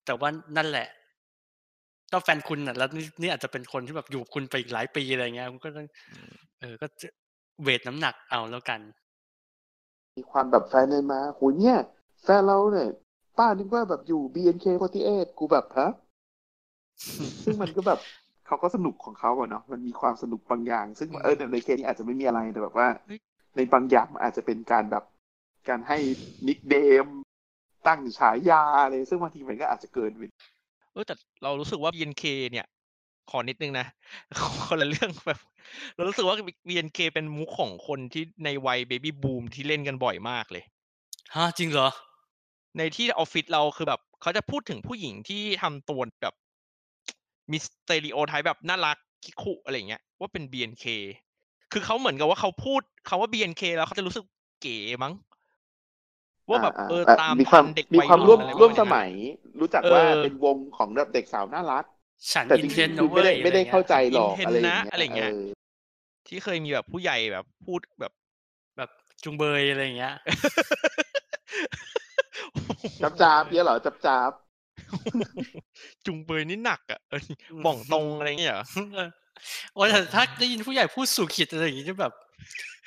แต่ว่านั่นแหละก็แฟนคุณน่ะแล้วนี่นี่อาจจะเป็นคนที่แบบอยู่กับคุณไปอีกหลายปีอะไรอย่างเงี้ยคุณก็ต้องอืมเออก็จะเวตน้ำหนักเอาแล้วกัน มีความแบบแฟนเดินมาโหเนี่ย แฟนเราเนี่ย ป้านึกว่าแบบอยู่ BNK48 กูแบบฮะซึ่งมันก็แบบเขาก็สนุกของเขาอะเนาะมันมีความสนุกบางอย่าง ซึ่งอืมเออในเคสนี้อาจจะไม่มีอะไรแต่แบบว่าเฮ้ยในบางอย่างมันอาจจะเป็นการแบบ การให้นิกเดมตั้งฉายาอะไรซึ่งบางทีมันก็อาจจะเกินไปเออแต่เรารู้สึกว่า BNK เนี่ย ขอนิดหนึ่งนะคนละเรื่องแบบ เรารู้สึกว่า B BNK เป็นมุกของคนที่ในวัย Baby Boom ที่เล่นกันบ่อยมากเลยฮะจริงเหรอ?ในที่ออฟฟิศเราคือแบบเขาจะพูดถึงผู้หญิงที่ทำตัวแบบมี stereotype แบบน่ารักคิคุอะไรอย่างเงี้ยว่าเป็น BNK คือเขาเหมือนกับว่าเขาพูดคำว่า BNK แล้วเขาจะรู้สึกเก๋มั้ง ว่าแบบอ่าเออๆแบบตามมีคทัวามนเด็กมีวัยความรุ่ร่วนมอะไรร่วมประสมาณมันั้นยน่ะรู้จักเอว่าอเป็นวงของแบบเด็กสาวน่ารักฉันแต่จอินเทรินงนๆคืะอเวไม่ได้้ยไม่ได้เข้าใจหรอก Inten อะไรอย่านะงเงี้ยอะไรอย่างเอเงี้ยอที่เคยมีแบบผู้ใหญ่แบบพูดแบบ แบบจุงเบยอะไรอย่างเงี้ยจ๊าบๆเงี้ยเหรอจ๊าบจุงเบยนี่หนักอะเออหม่องตงอะไรงี้เหรอ?เออโอ๊ยแต่ถ้าได้ยินผู้ใหญ่พูดสู่ขิตอะไรอย่างงี้จะแบบ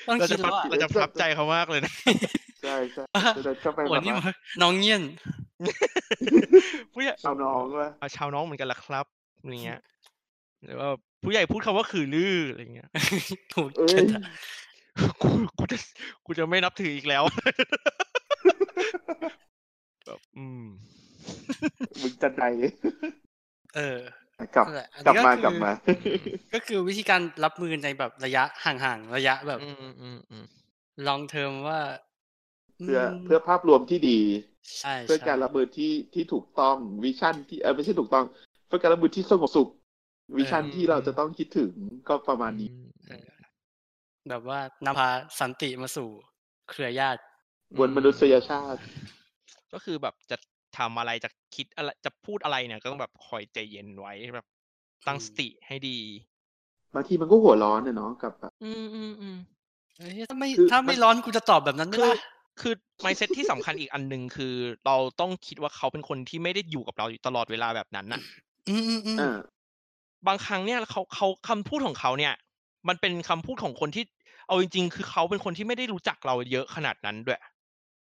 ต้องเราคิจะดปแล้วอะเราจะประทับใจเขามากเลยนะ ๆใช่ๆจะเดินเข้าไปโอ้แบโฮบนี่ว่ามันน้องเงี้ยน ผู้ใหญ่ชาวน้องเปล่า?อาชาวน้องเหมือนกันเหรอครับอะไรเงี้ยหรือว่าผู้ใหญ่พูดคำว่าขื่อลืออะไรเงี้ยโอ้โฮเอ๊เกิยนอะกูกูจะกูจะไม่นับถืออีกแล้ว แบบอืม มึงจันไดเออกลับนั่นแหละอันกลันี้บก็มาคืกลับอมา ก็คือวิธีการรับมือในแบบระยะห่างๆ ระยะแบบ อืมๆๆ long term ว่าอื เพื่อมเพื่อภาพรวมที่ดีใช่เพื่อการๆรับมือที่ที่ถูกต้อง vision ที่เออไม่ใช่ถูกต้องเพื่อการรับมือที่สงบสุข vision เออที่เราจะต้องคิดถึงก็ประมาณนี้อืมเออแบบว่านำพาสันติมาสู่เครือญาติมวลมนุษยชาติ ก็คือแบบจะทำอะไรจะคิดอะไรจะพูดอะไรเนี่ย ก็ต้องแบบคอยใจเย็นไว้แบบตั้งสติให้ดีบางทีมันก็หัวร้อนอะเนาะกับแบบอืมๆๆเฮ้ยถ้าไม่คือถ้ามัไม่นร้อนกูจะตอบแบบนั้นไหมคือล่ะ? คือ mindset ที่สำคัญอีกอันหนึ่งคือ เราต้องคิดว่าเขาเป็นคนที่ไม่ได้อยู่กับเราอยู่ตลอดเวลาแบบนั้นน่ะอืมอๆาๆบางครั้งเนี่ยเขาเขาคำพูดของเขาเนี่ย มันเป็นคำพูดของคนที่ เอาจริง ๆ คือเขาเป็นคนที่ไม่ได้รู้จักเราเยอะขนาดนั้นด้วย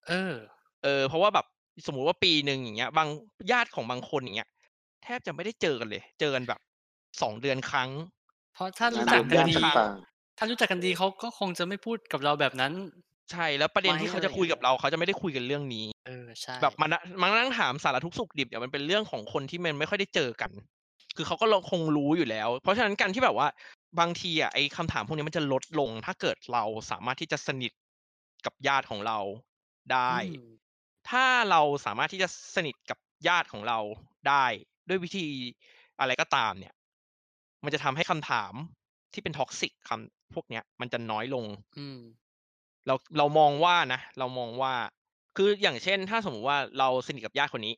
เออ เออ เพราะว่าแบบสมมุติว่าปีหนึ่งอย่างเงี้ย บางญาติของบางคนอย่างเงี้ย แทบจะไม่ได้เจอกันเลย เจอกันแบบ2เดือนครั้ง เพราะถ้ารู้งานจัรกวมกันญาติดีต่างถ้ารู้จักกันดีเขาก็คงจะไม่พูดกับเราแบบนั้น ใช่ แล้วประเด็นไหมที่เขาอะไรจะคุยเงี้ยกับเราเขาจะไม่ได้คุยกันเรื่องนี้ เออใช่แบบมานะมานั่งถามสารทุกข์สุกดิบเนี่ยมันเป็นเรื่องของคนที่มันไม่ค่อยได้เจอกัน คือเขาก็รคงรู้อยู่แล้ว เพราะฉะนั้นการที่แบบว่าบางทีอะไอ้คำถามพวกนี้มันจะลดลง ถ้าเกิดเราสามารถที่จะสนิทกับญาติของเราได้อืมถ้าเราสามารถที่จะสนิทกับญาติของเราได้ ด้วยวิธีอะไรก็ตามเนี่ย มันจะทำให้คำถามที่เป็น toxic คำพวกเนี้ย มันจะน้อยลงอืม เราเรามองว่านะเรามองว่า คืออย่างเช่น ถ้าสมมติว่าเราสนิทกับญาติคนนี้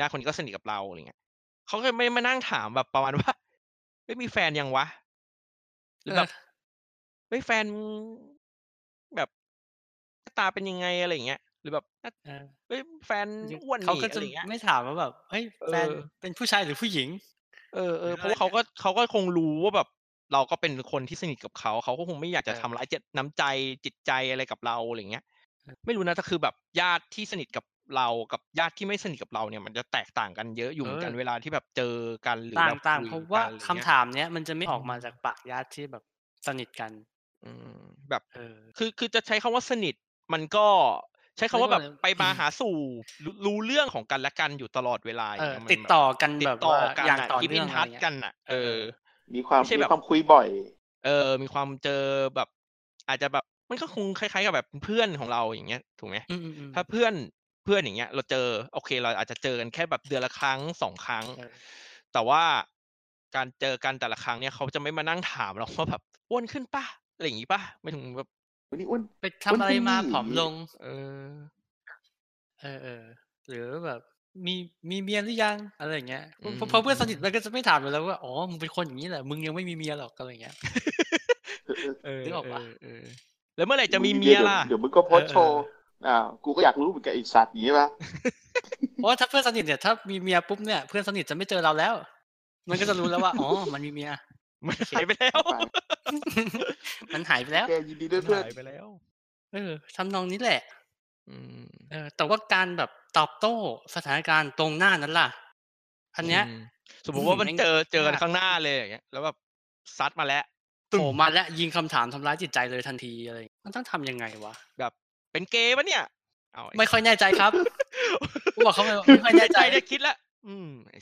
ญาติคนนี้ก็สนิทกับเราอะไรเงี้ยเขาก็ไม่มานั่งถามแบบประมาณว่าไม่มีแฟนยังวะหรือแบบเออเฮ้ยแฟนมึงแบบหน้าตาเป็นยังไงอะไรเงี้ยหรือแบบหน้าเออเฮ้ยแฟนอ้วนเขานี่ก็อะจะไรเงี้ยไม่ถามว่าแบบเฮ้ยแฟนเออเป็นผู้ชายหรือผู้หญิง เออเออหรือเพราะว่าเขาอะไรก็เขาก็คงรู้ว่าแบบ เราก็เป็นคนที่สนิทกับเขาเขาก็คงไม่อยากจะเออทำร้ายจิตน้ำใจจิตใจอะไรกับเราอะไรเงี้ยเออไม่รู้นะแต่คือแบบญาติที่สนิทกับเรากับญาติที่ไม่สนิทกับเราเนี่ย มันจะแตกต่างกันเยอะอยู่เหมือนกันเวลาที่แบบเจอกันหรือต่าแบงบต่างคุยเพราะว่ากันอะไรคำเงี้ยถามเนี้ยมันจะไม่ออกมาอืมจากปากญาติที่แบบสนิทกัน อืมแบบเออคือคือจะใช้คำว่าสนิทมันก็ใช้คำว่าแบบเรียกว่าอะไรไปมาหาสู่รู้รู้เรื่องของกันและกันอยู่ตลอดเวลาอเอย่างอเงี้ยมันติดแบบต่อกันติแบดบต่อว่ากันอย่างอะต่อคีปิเนื่อนงอะทัไรชเงี้ยกันอะ เออ มีความไม่ใช่มีแบบความคุยบ่อย เออ มีความเจอแบบ อาจจะแบบมันก็คงคล้ายๆกับแบบเพื่อนของเราอย่างเงี้ยถูกไหมอืมอืมอืมถ้าเพื่อนเพื่อนอย่างเงี้ย เราเจอโอเค เราอาจจะเจอกันแค่แบบเดือนละครั้งสองครั้งเออแต่ว่าการเจอกันแต่ละครั้งเนี่ยเขาจะไม่มานั่งถามเราว่าแบบอ้วนขึ้นป่ะอะไรอย่างงี้ป่ะไม่ถึงแบบวันนี้อ้วนไปทำอะไรมาอ้วนขึ้นนี่ผอมลงเออเออ เออหรือแบบ มีมีเมียหรือยังอะไรอย่างเงี้ยอืมเพราะเพราะเพื่อนสนิทมันก็จะไม่ถามอยู่แล้วว่าอ๋อมึงเป็นคนอย่างนี้แหละมึงยังไม่มีเมียหรอกอะไรอย่างเงี้ยเออเออนึกออกเอปะอเออแล้วเมื่อไหร่จะมีงเมียดี๋วล่ะเดี๋ยวมึงก็โพสต์เออโชว์อ้าวกูก็อยากรู้เหมือนกันไอีสัตว์อย่างนี้ป่ะเพราะว่าถ้าเพื่อนสนิทเนี่ยถ้ามีเมียปุ๊บเนี่ยเพื่อนสนิทจะไม่เจอเราแล้ว มันก็จะรู้แล้วว่าอ๋อมันมีเมียมันหายไปแล้วไปมันหายไปแล้วแกยินดีด้วยมันเพื่อนหายไปแล้ว เออทำนองนี้แหละ อืม เออ แต่ว่าการแบบตอบโต้สถานการณ์ตรงหน้านั้นล่ะ อันเนี้ย อืม สมมติว่ามันแม่งเจอเจอกันยากข้างหน้าเลยอย่างเงี้ย แล้วแบบซัดมาแล้วโผล่มาและยิงคำถามทำร้ายจิตใจเลยทันทีอะไรอย่างเงี้ยมันต้องทำยังไงวะ แบบเป็นเกย์ปะเนี่ย เอาอ้ ไม่ค่อยแน่ใจครับกูบอกเขาไปว่าไม่ค่อยแน่ใจ เนี่ยคิดละอืมไอ้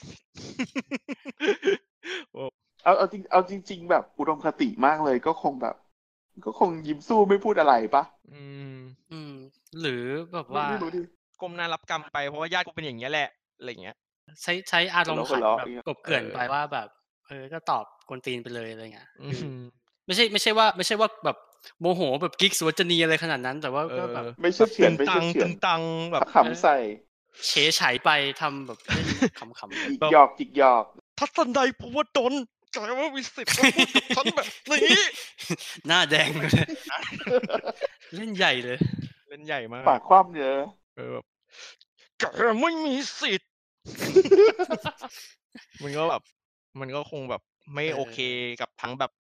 โอ้เอาเอาจริงเอาจริง ๆ แบบอุดมคติมากเลยก็คงแบบ ก็คงยิ้มสู้ไม่พูดอะไรปะอืม อืม หรือแบบไม่ว่าไม่รู้ดิก้มหน้ารับกรรมไปเพราะว่าญาติกูเป็นอย่างเงี้ยแหละอะไรอย่างเงี้ย ใช้ใช้อารมณ์หัขัวนเราะแบบหัวเราะกบเกลื่อนเออไปว่าแบบ เออ ก็ตอบกวนตีนไปเลยอะไรเงี้ยอืคือมไม่ใช่ไม่ใช่ว่า ไม่ใช่ว่าแบบโมโหแบบกิ๊กสวจนีอะไรขนาดนั้น แต่ว่าเอก็อแบบไม่ใช่เฉือนตึไม่งตัใช่งเฉือตึนงตังแบบขำใส่เฉยฉายไปทำแบบเล่นขำๆจิกหยอกจิกหยอกทัศนใดภูวดล แกว่ามีสิทธิ์มาพูดกับฉันแบบนี้หน้าแดงเลย เล่นใหญ่เลย เล่นใหญ่มากปากคว่ำเยอะเออแบบแกไม่มีสิทธิ์ มันก็แบบ มันก็คงแบบไม่เออโอเคกับทั้งแบบ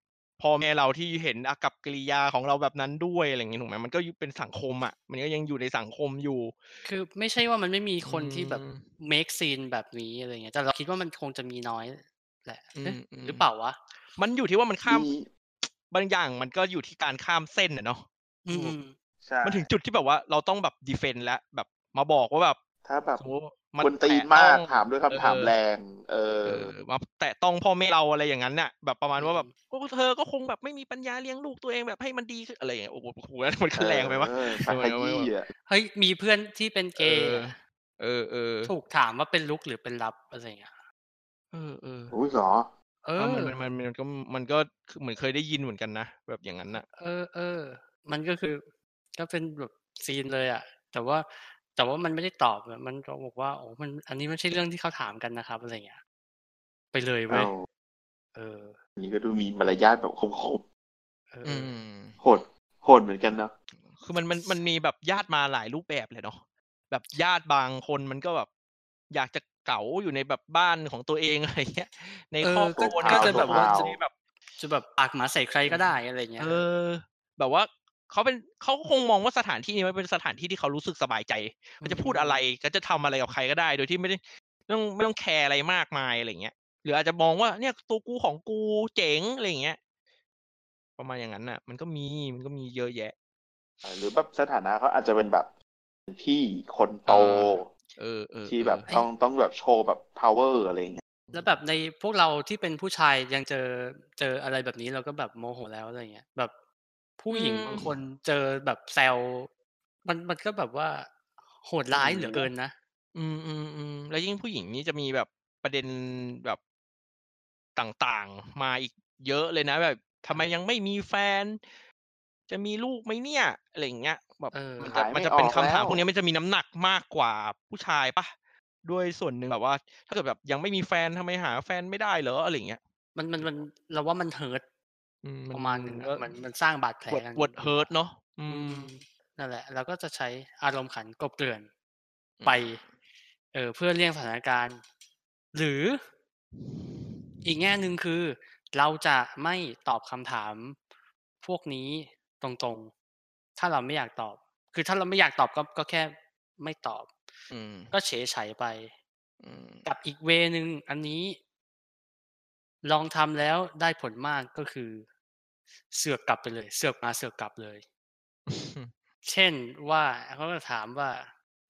พ่อแม่เราที่เห็นอากับกิริยาของเราแบบนั้นด้วยอะไรอย่างเงี้ยถูกไหมมันก็เป็นสังคมอะ มันก็ยังอยู่ในสังคมอยู่ คือไม่ใช่ว่ามันไม่มีคนที่แบบอืม make scene แบบนี้อะไรเงี้ยแต่เราคิดว่ามันคงจะมีน้อย แหละอืมเอ๊ะอืมหรือเปล่าวะ มันอยู่ที่ว่ามันข้ามมีบางอย่างมันก็อยู่ที่การข้ามเส้นอะเนาะอืมอืม ใช่มันถึงจุดที่แบบว่าเราต้องแบบดีเฟนต์แล้วแบบมาบอกว่าแบบถ้าแบบสมมติว่าคนตีนแตะมากต้องถามด้วยคำถามเออ แรง เอเอออมาแตะต้องพ่อแม่เราอะไรอย่างนั้นน่ะ แบบประมาณว่าแบบอืมก็เธอก็คงแบบไม่มีปัญญาเลี้ยงลูกตัวเองแบบให้มันดีขึ้นอะไรอย่างเงี้ยโอ้โหโหมันก็แรงไปวะเออปากขยี้อะเฮ้ยมีเพื่อนที่เป็นเกย์อะเออเออ ถูกถามว่าเป็นลุกหรือเป็นลับอะไรเงี้ย เออเอออุ้ยเหรอเอเอออ มันมันมันมันก็มันก็คือเหมือนเคยได้ยินเหมือนกันนะแบบอย่างนั้นน่ะ เออเออ มันก็คือ ก็เป็นแบบซีนเลยอะ แต่ว่าแต่ว่ามันไม่ได้ตอบอะมันก็บอกว่าโอ้มัน อันนี้ไม่ใช่เรื่องที่เขาถามกันนะครับอะไรเงี้ยไปเลยเว้เอายเอออันนี้ก็ดูมีมารยาทแบบคมเอออืเออมๆโหดโหดเหมือนกันเนาะคือมันมันมันมีแบบญาติมาหลายรูปแบบเลยเนาะแบบญาติบางคนมันก็แบบ อยากจะ เก๋าอยู่ในแบบบ้านของตัวเองอะไรเงี้ย ในเอครออบคก็รัวก็ในจะแบบว่าครอบคจะรัวแบบจะแบบปากหมาใส่ใครก็ได้อะไรเงี้ยเออ แบบว่าเขาเป็นเขาคงมองว่าสถานที่นี้มันเป็นสถานที่ที่เขารู้สึกสบายใจเขาจะพูดอะไรก็จะทำอะไรกับใครก็ได้ โดยที่ไม่ได้ไม่ต้องไม่ต้องแคร์อะไรมากมายอะไรเงี้ยหรืออาจจะมองว่าเนี่ยตัวกูของกูเจ๋งอะไรเงี้ยประมาณอย่างนั้นน่ะ มันก็มีมันก็มีเยอะแยะ หรือแบบสถานะเขาอาจจะเป็นแบบพี่คนโต เออเออที่แบบเออต้องต้องแบบโชว์แบบ power อะไรอย่างเงี้ยแล้วแบบในพวกเราที่เป็นผู้ชายยังเจอเจออะไรแบบนี้เราก็แบบโมโหแล้วอะไรเงี้ยแบบผู้หญิงอืมบางคนเจอแบบแซวมันมันก็แบบว่าโหดร้ายเหลือเกินนะอืมอืมอืมแล้วยิ่งผู้หญิงนี่จะมีแบบประเด็นแบบต่างๆ มาอีกเยอะเลยนะ แบบทำไมยังไม่มีแฟน จะมีลูกไหมเนี่ยอะไรอย่างเงี้ย แบบเออมันจะขายไม่มันจะเป็นออกคำถามแล้ว พวกนี้มันจะมีน้ำหนักมากกว่าผู้ชายปะด้วยส่วนหนึ่งแบบว่า ถ้าเกิดแบบยังไม่มีแฟนทำไมหาแฟนไม่ได้เหรออะไรอย่างเงี้ยมันมันมันเราว่ามันเฮิร์ตอืประมาณหนึ่งอะก็มันมันสร้างบาดแผลวดกันวดเฮิร์ตเนาะอือืม มนั่นแหละเราก็จะใช้อารมณ์ขันกลบเกลื่อนอืม ไป เออเพื่อเลี่ยงสถานการณ์ หรืออีกแง่หนึ่งคือ เราจะไม่ตอบคำถามพวกนี้ตรงๆ ถ้าเราไม่อยากตอบ คือถ้าเราไม่อยากตอบก็ก็แค่ไม่ตอบ อืม ก็เฉยไฉไปอืมกับอีกเวนึงอันนี้ ลองทำแล้วได้ผลมากก็คือ เสือกกลับไปเลย เสือกมาเสือกกลับเลย เช่นว่าเขาก็ถามว่า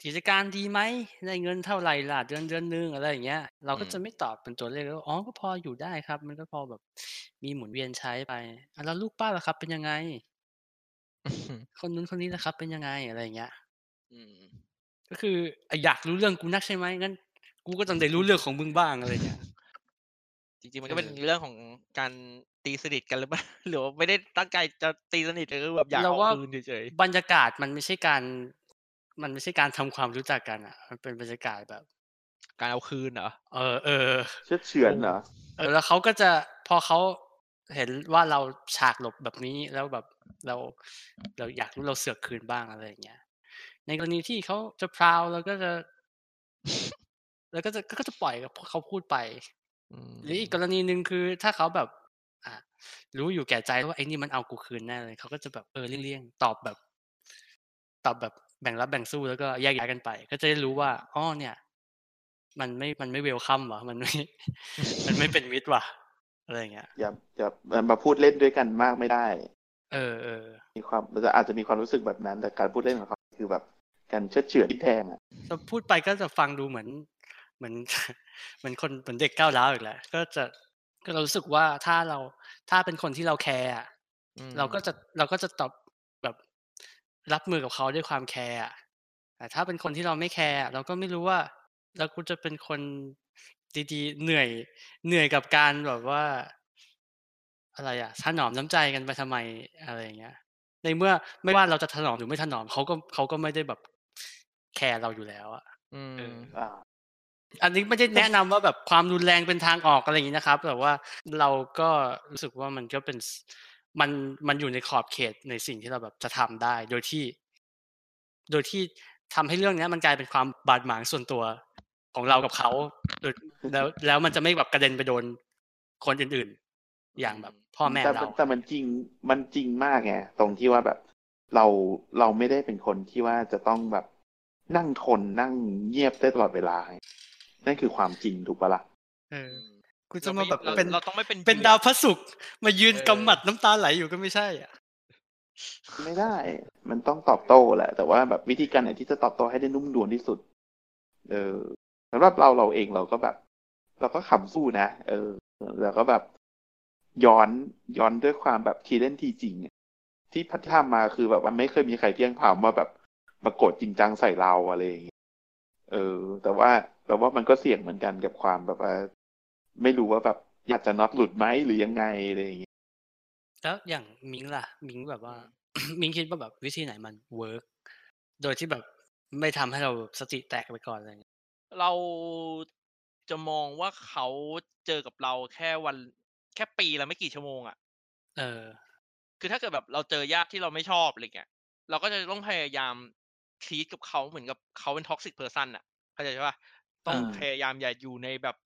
กิจการดีไหมได้เงินเท่าไหร่ล่ะเดือนเดือนนึงอะไรอย่างเงี้ย เราก็อืมจะไม่ตอบเป็นตัวเลขแล้วอ๋อก็พออยู่ได้ครับ มันก็พอแบบ มีหมุนเวียนใช้ไปอะแล้วลูกป้าล่ะครับ เป็นยังไง คนนู้นคนนี้ล่ะครับ เป็นยังไง อะไรอย่างเงี้ย อืม ก็คืออะอยากรู้เรื่องกูนักใช่ไหม งั้นกูก็ต้องได้รู้เรื่องของมึงบ้าง อะไรเงี้ย จริง ๆ มันก็เป็นเออเรื่องของการตีสนิทกันหรือ เปล่า หรือว่าไม่ได้ตั้งใจจะตีสนิทคือแบบอยากเราเอาว่าคืนเฉยบรรยากาศมันไม่ใช่การ มันไม่ใช่การทำความรู้จักกันอะมันเป็นบรรยากาศแบบๆการเอาคืนเหรอ เออเออเชื่อดเฉือนเหรอ เออ แล้วเขาก็จะ พอเขาเห็นว่าเราฉากหลบแบบนี้ แล้วแบบ เราเราอยากรู้เราเสือกคืนบ้างอะไรอย่างเงี้ย ในกรณีที่เขาจะพราวเราก็จะ แล้วก็จะก็จะปล่อยกับเขาพูดไปอืมหรืออีกกรณีหนึ่งคือถ้าเขาแบบ อะรู้อยู่แก่ใจว่าไอ้นี่มันเอากูคืนแน่เลยเขาก็จะแบบเออเลี่ยงๆตอบแบบ ตอบแบบแบ่งรับแบ่งสู้แล้วก็แยกย้ายกันไป ก็จะได้รู้ว่าอ๋อเนี่ย มันไม่มันไม่เวลคัมว่ะมันไม่ มันไม่เป็นมิตรว่ะอะไรอย่างเงี้ยอย่าอย่ามาพูดเล่นด้วยกันมากไม่ได้ เออเออมีความมันจะอาจจะมีความรู้สึกแบบนั้น แต่การพูดเล่นของเขาคือแบบการเชื่อดเฉือนที่แทงอะถ้าพูดไปก็จะฟังดูเหมือน เหมือนเหมือนคนเหมือนเด็กก้าวร้าวอีกแหละก็จะก็เรารู้สึกว่าถ้าเราถ้าเป็นคนที่เราแคร์อะอืมเราก็จะเราก็จะตอบแบบรับมือกับเขาด้วยความแคร์อะแต่ถ้าเป็นคนที่เราไม่แคร์อะเราก็ไม่รู้ว่าเรากูจะเป็นคนดีๆ เหนื่อยเหนื่อยกับการแบบว่า อะไรอะถนอมน้ำใจกันไปทำไมอะไรอย่างเงี้ย ในเมื่อไม่ว่าเราจะถนอมหรือไม่ถนอมเขาก็เขาก็ไม่ได้แบบแคร์เราอยู่แล้วอะอืมเอออ่าอันนี้ไม่ได้แนะนำว่าแบบความรุนแรงเป็นทางออกอะไรอย่างนี้นะครับ แต่ว่าเราก็รู้สึกว่ามันก็เป็นมันมันอยู่ในขอบเขตในสิ่งที่เราแบบจะทำได้ โดยที่ โดยที่ทำให้เรื่องเนี้ยมันกลายเป็นความบาดหมางส่วนตัวของเรากับเขาโดยแล้วแล้วมันจะไม่แบบกระเด็นไปโดนคนอื่น ๆ อย่างแบบ พ่อแม่แต่เรา แต่มันจริงมันจริงมากไงตรงที่ว่าแบบเราเราไม่ได้เป็นคนที่ว่าจะต้องแบบนั่งทนนั่งเงียบได้ตลอดเวลาไงนั่นคือความจริงถูกปะล่ะเอออืมกูจะมาแบบเราเป็นเราต้องไม่เป็นเป็นหยื่อดาวพระศุกร์มายืนเออกำหมัดน้ำตาไหลอยู่ก็ไม่ใช่อะไม่ได้ มันต้องตอบโต้แหละ แต่ว่าแบบวิธีการไหนที่จะตอบโต้ให้ได้นุ่มนวลที่สุด เออสำหรับเราเราเองเราก็แบบ เราก็ขำสู้นะเออเราก็แบบ ย้อนย้อนด้วยความแบบทีเล่นทีจริงอะที่พัฒนามาคือแบบว่าไม่เคยมีใครเพียงพามว่าแบบมากดจริงจังใส่เราอะไรอย่างเงี้ยเออ แต่ว่าแต่ว่ามันก็เสี่ยงเหมือนกันกับความแบบว่าไม่รู้ว่าแบบอยากจะน็อตหลุดไหมหรือยังไงอะไรอย่างเงี้ยแล้วอย่างมิงล่ะ มิงแบบว่า มิงคิดว่าแบบวิธีไหนมัน work โดยที่แบบไม่ทำให้เราสติแตกไปก่อนอะไรเงี้ยเราจะมองว่าเขาเจอกับเราแค่วัน แค่ปีละไม่กี่ชั่วโมงอะเออ คือถ้าเกิดแบบเราเจอญาติที่เราไม่ชอบอะไรเงี้ย เราก็จะต้องพยายามทีกับเขาเหมือนกับเขาเป็นท็อกซิ c เพอร์ซันอะเข้าใจใช่ปะต้องอ่าพยายามอย่าอยู่ในแบบ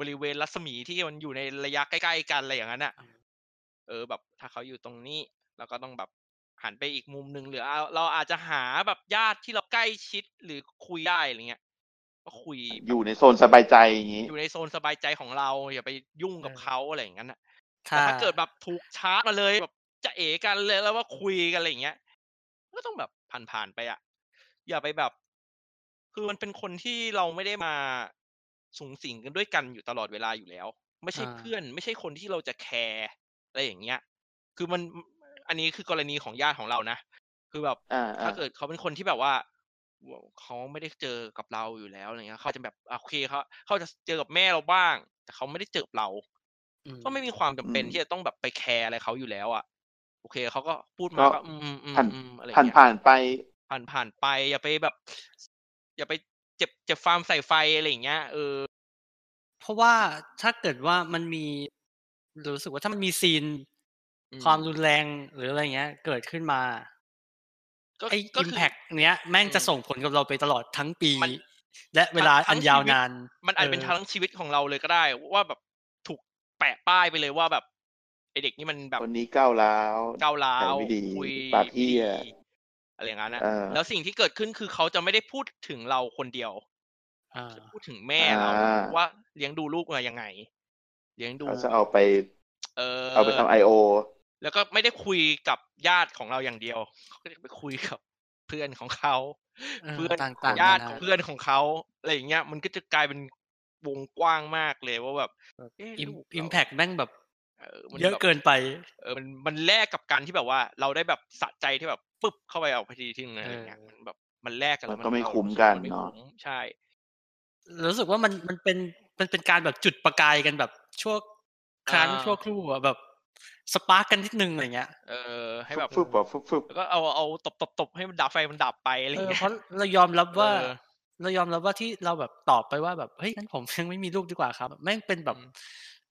บริเวณรัศมีที่มันอยู่ในระยะใกล้ๆกันอะไรอย่างนั้นอะเออแบบถ้าเขาอยู่ตรงนี้เราก็ต้องแบบหันไปอีกมุมหนึ่งหรือเอาเราอาจจะหาแบบญาติที่เราใกล้ชิดหรือคุยได้อะไรเงี้ย ก็คุยอยู่ในโซนสบายใจอย่างงี้ อยู่ในโซนสบายใจของเราอย่าไปยุ่งกับเออเขาอะไรอย่างนั้นอะถ้าแต่ถ้าเกิดแบบถูกชาร์จมาเลยแบบจะเอกันเลยแล้วว่าคุยกันอะไรอย่างเงี้ย ก็ต้องแบบผ่านๆไปอะอย่าไปแบบ คือมันเป็นคนที่เราไม่ได้มาสูงสิงกันด้วยกันอยู่ตลอดเวลาอยู่แล้ว ไม่ใช่อ่าเพื่อน ไม่ใช่คนที่เราจะแคร์อะไรอย่างเงี้ย คือมันอันนี้คือกรณีของญาติของเรานะคือแบบอ่าถ้าอ่าเกิดเขาเป็นคนที่แบบว่า เขาไม่ได้เจอกับเราอยู่แล้วอะไรเงี้ยเขาจะแบบอะโอเคเขาเขาจะเจอกับแม่เราบ้าง แต่เขาไม่ได้เจอกับเราอืมก็ไม่มีความจำเป็นอืมที่จะต้องแบบไปแคร์อะไรเขาอยู่แล้วอะ โอเคเขาก็พูดมาก็ก็อืมอืมอืมผ่านอืมอะไรผ่านเงี้ยผ่านไป ผ่านผ่านไป อย่าไปแบบ อย่าไปเจ็บเจ็บฟาร์มใส่ไฟอะไรอย่างเงี้ยเออ เพราะว่าถ้าเกิดว่ามันมีรู้สึกว่าถ้ามันมีซีนอืมความรุนแรงหรืออะไรเงี้ย เกิดขึ้นมา ก็ไอ้ก็อิมคือแพกเนี้ยแม่งอืมจะส่งผลกับเราไปตลอดทั้งปีมันและเวลาทั้อังนชียาววิตนาน มันอาจจะเป็นเออทั้งชีวิตของเราเลยก็ได้ ว่าแบบถูกแปะป้ายไปเลยว่าแบบไอเด็กนี่มันแบบคนนี้ก้าวร้าวก้าวร้าวไม่ดีคุยปากเหี้ยไม่ดีอะไรอย่างนั้นนะเออแล้วสิ่งที่เกิดขึ้นคือเขาจะไม่ได้พูดถึงเราคนเดียวอ่าพูดถึงแม่เราอ่าว่าเลี้ยงดูลูกมายังไง เลี้ยงดูเขาจะเอาไป เออเอาไปทำไอโอ แล้วก็ไม่ได้คุยกับญาติของเราอย่างเดียวเขาก็จะไปคุยกับเพื่อนของเขาเออเพื่อนต่างๆของญาตินานาของเพื่อนของเขาอะไรอย่างเงี้ย มันก็จะกลายเป็นวงกว้างมากเลยว่าแบบเอ๊ะอิมลูกเราอิมแพกแม่งแบบเออมันเยอะแบบเกินไป เออมันมันแลกกับการที่แบบว่า เราได้แบบสะใจที่แบบปึ๊บเข้าไปเอาไปทีที่นึงอะไรอย่างเงี้ยเออมันแบบมันแลกกันแล้วมันก็ไม่เราคุ้มรู้สึกันมัไม่เนอะคุ้มใช่รู้สึกว่ามันมันเป็นมันเป็นการแบบจุดประกายกันแบบชั่วครั้งอ่าชั่วครู่อะแบบ spark กันนิดนึงอะไรเงี้ย เออ ให้แบบฟึบๆแบบฟึบแล้วก็เอาเอาตบตบตบให้มันดับไฟมันดับไปอะไรอเอย่างอเงี้ยเพราะเรายอมรับว่าเออเรายอมรับว่าที่เราแบบตอบไปว่าแบบเฮ้ยงั้นผมยังไม่มีลูกดีกว่าครับ แม่งเป็นแบบอืม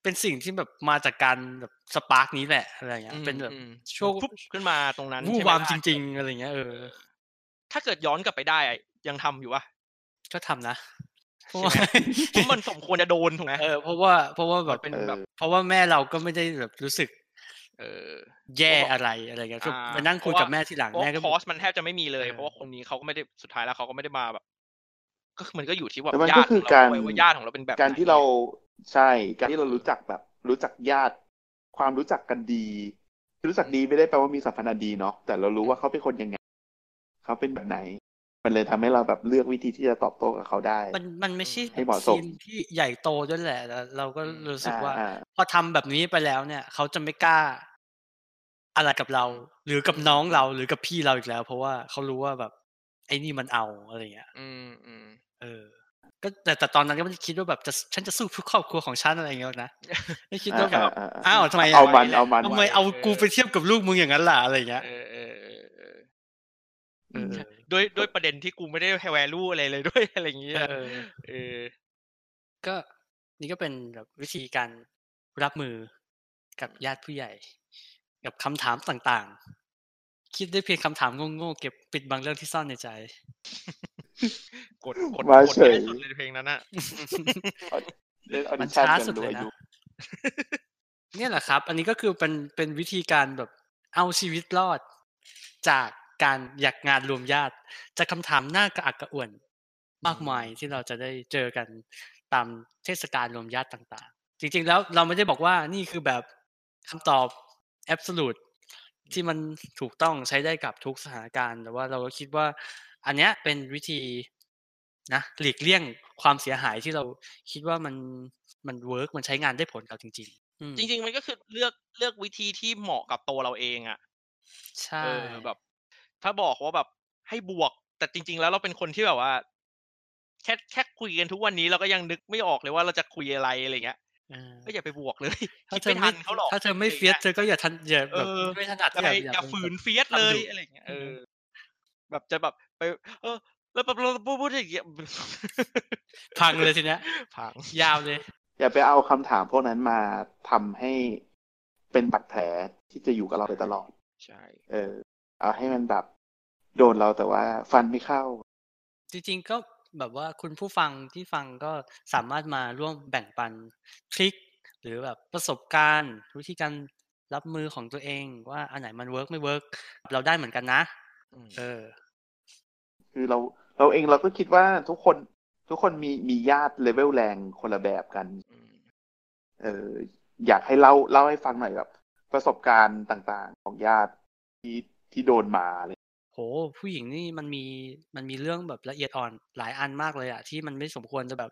เป็นสิ่งที่แบบมาจากการแบบ spark นี้แหละอะไรเงี้ยอืมเป็นแบบอืมช่วงปุ๊บขึ้นมาตรงนั้นวู่ใช่ไหมวามล่ะจริง ๆ อะไรเงี้ยเออ ถ้าเกิดย้อนกลับไปได้อะยังทำอยู่ปะก็ทำนะ เพราะใช่ว่าไหมเพราะมันสมควรจะโดนถูกไหมเออเพราะว่าเพราะว่าแบบมันเป็นเออแบบ เพราะว่าแม่เราก็ไม่ได้แบบรู้สึก เออแย่อะไรอะไรเงี้ยก็อ่าไปนั่งคุยเพราะว่ากับแม่ทีหลังเพราะแม่ว่าก็คอสมันแทบจะไม่มีเลยเออเพราะว่าคนนี้เขาก็ไม่ได้สุดท้ายแล้วเขาก็ไม่ได้มาแบบ ก็คือมันก็อยู่ที่ว่าแต่มันญาก็ติคืขอองเราการด้วยว่าญาติของเราเป็นแบบการไหนที่เราใช่การที่เรารู้จักแบบ รู้จักญาติ ความรู้จักกันดีคือรู้จักดีไม่ได้แปลว่ามีสัมพันธ์ดีเนาะแต่เรารู้ว่าเขาเป็นคนยังไงเขาเป็นแบบไหน มันเลยทำให้เราแบบเลือกวิธีที่จะตอบโต้กับเขาได้ มันมันไม่ใช่ให้เหมาะสมซีนที่ใหญ่โตด้วยแหละแล้วเราก็รู้สึกว่าอ่าพอทำแบบนี้ไปแล้วเนี่ย เขาจะไม่กล้า อะไรกับเรา หรือกับน้องเราหรือกับพี่เราอีกแล้ว เพราะว่าเขารู้ว่าแบบ ไอ้นี่มันเอาอะไรเงี้ย อืมอืมเออ ก็แต่แต่ตอนนั้นก็ไม่ได้คิดว่าแบบจะฉันจะสู้เพื่อครอบครัวของฉันอะไรเงี้ยหรอกนะไม่คิดว่าแบบอ่าอ่าอ้าวทำไมะเอามันเอามันทำไมเอากูไปเทียบกับลูกมึงอย่างนั้นล่ะอะไรเงี้ยเออเออ เออเออเออด้วยด้วยประเด็นที่กูไม่ได้ให้แวลูอะไรเลยด้วยอะไรอย่างเงี้ยเออเออก็นี่ก็เป็นแบบวิธีการรับมือกับญาติผู้ใหญ่ กับคำถามต่างๆ คิดได้เพียงคำถามโง่ๆเก็บปิดบังเรื่องที่ซ่อนในใจ กดกดมาดเฉยที่สุดเลยเพลงนั้นอะเล่นออมัดินชั่นช้ากันสุดดูเลยอานะยุเนี่ยแหละครับ อันนี้ก็คือเป็นเป็นวิธีการแบบเอาชีวิตรอดจาก การอยากงานรวมญาติจากคำถามน่ากระอักกระอ่วนมากมายที่เราจะได้เจอกันตามเทศกาลรวมญาติต่างๆ จริงๆแล้วเราไม่ได้บอกว่านี่คือแบบคำตอบ absolute ที่มันถูกต้องใช้ได้กับทุกสถานการณ์ แต่ว่าเราก็คิดว่า อันเนี้ยเป็นวิธีนะหลีกเลี่ยงความเสียหายที่เราคิดว่ามันมัน work มันใช้งานได้ผลกับจริงๆอืมจริง ๆ มันก็คือเลือกเลือกวิธีที่เหมาะกับตัวเราเองอะใช่เออแบบ ถ้าบอกว่าแบบให้บวก แต่จริง ๆ แล้วเราเป็นคนที่แบบว่า แค่แค่คุยกันทุกวันนี้เราก็ยังนึกไม่ออกเลยว่าเราจะคุยอะไรอะไรเงี้ยเออก็อย่าไปบวกเลยถ้าคิดเธอไม่ไม่ทันเขาหรอกถ้าเธอไม่ะรเฟียสงี้เธอก็อย่าทันอย่าแบบเออไม่ถนัดอย่าไปอย่าอย่าไปฝืนแบบเฟียสเลยทำดุอะไรเงี้ยเออแบบจะแบบไป เออ แล้วแบบเราพูดพูดอย่างเงี้ยพังเลยทีเนี้ยพังยาวเลย อย่าไปเอาคำถามพวกนั้นมาทำให้เป็นบาดแผลที่จะอยู่กับเราไปตลอด ใช่ เออ เอาให้มันแบบ โดนเราแต่ว่าฟันไม่เข้า จริงๆก็แบบว่าคุณผู้ฟังที่ฟังก็สามารถมาร่วมแบ่งปัน trick หรือแบบประสบการณ์วิธีการรับมือของตัวเอง ว่าอันไหนมัน work ไม่ work เราได้เหมือนกันนะอืมเออ คือเราเราเองเราก็คิดว่าทุกคนทุกคนมีมีญาติเลเวลแรงคนละแบบกันอืมเอออยากให้เล่าเล่าให้ฟังหน่อยแบบประสบการณ์ต่างๆ ของญาติที่ที่โดนมาอะไร โหผู้หญิงนี่มันมีมันมีเรื่องแบบละเอียดอ่อนหลายอันมากเลยอะที่มันไม่สมควรจะแบบ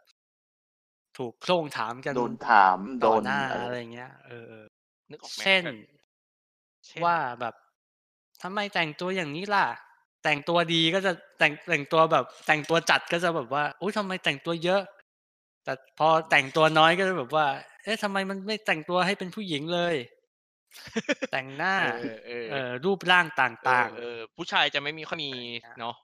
ถูกโครงถามกันโดนถามโดต่อนหน้าอะไรอะไรเงี้ยเออนึกออกไหมเช่นเช่นว่าแบบทำไมแต่งตัวอย่างนี้ล่ะ แต่งตัวดีก็จะแต่งแต่งตัวแบบ แต่งตัวจัดก็จะแบบว่าอุ้ยทำไมแต่งตัวเยอะ แต่พอแต่งตัวน้อยก็จะแบบว่า เอ๊ะทำไมมันไม่แต่งตัวให้เป็นผู้หญิงเลย แต่งหน้าเออเออเออรูปร่างตเอ่าองเออผู้ชายจะไม่มีค่อยมีอะไรอย่างเงี้ยเนาะ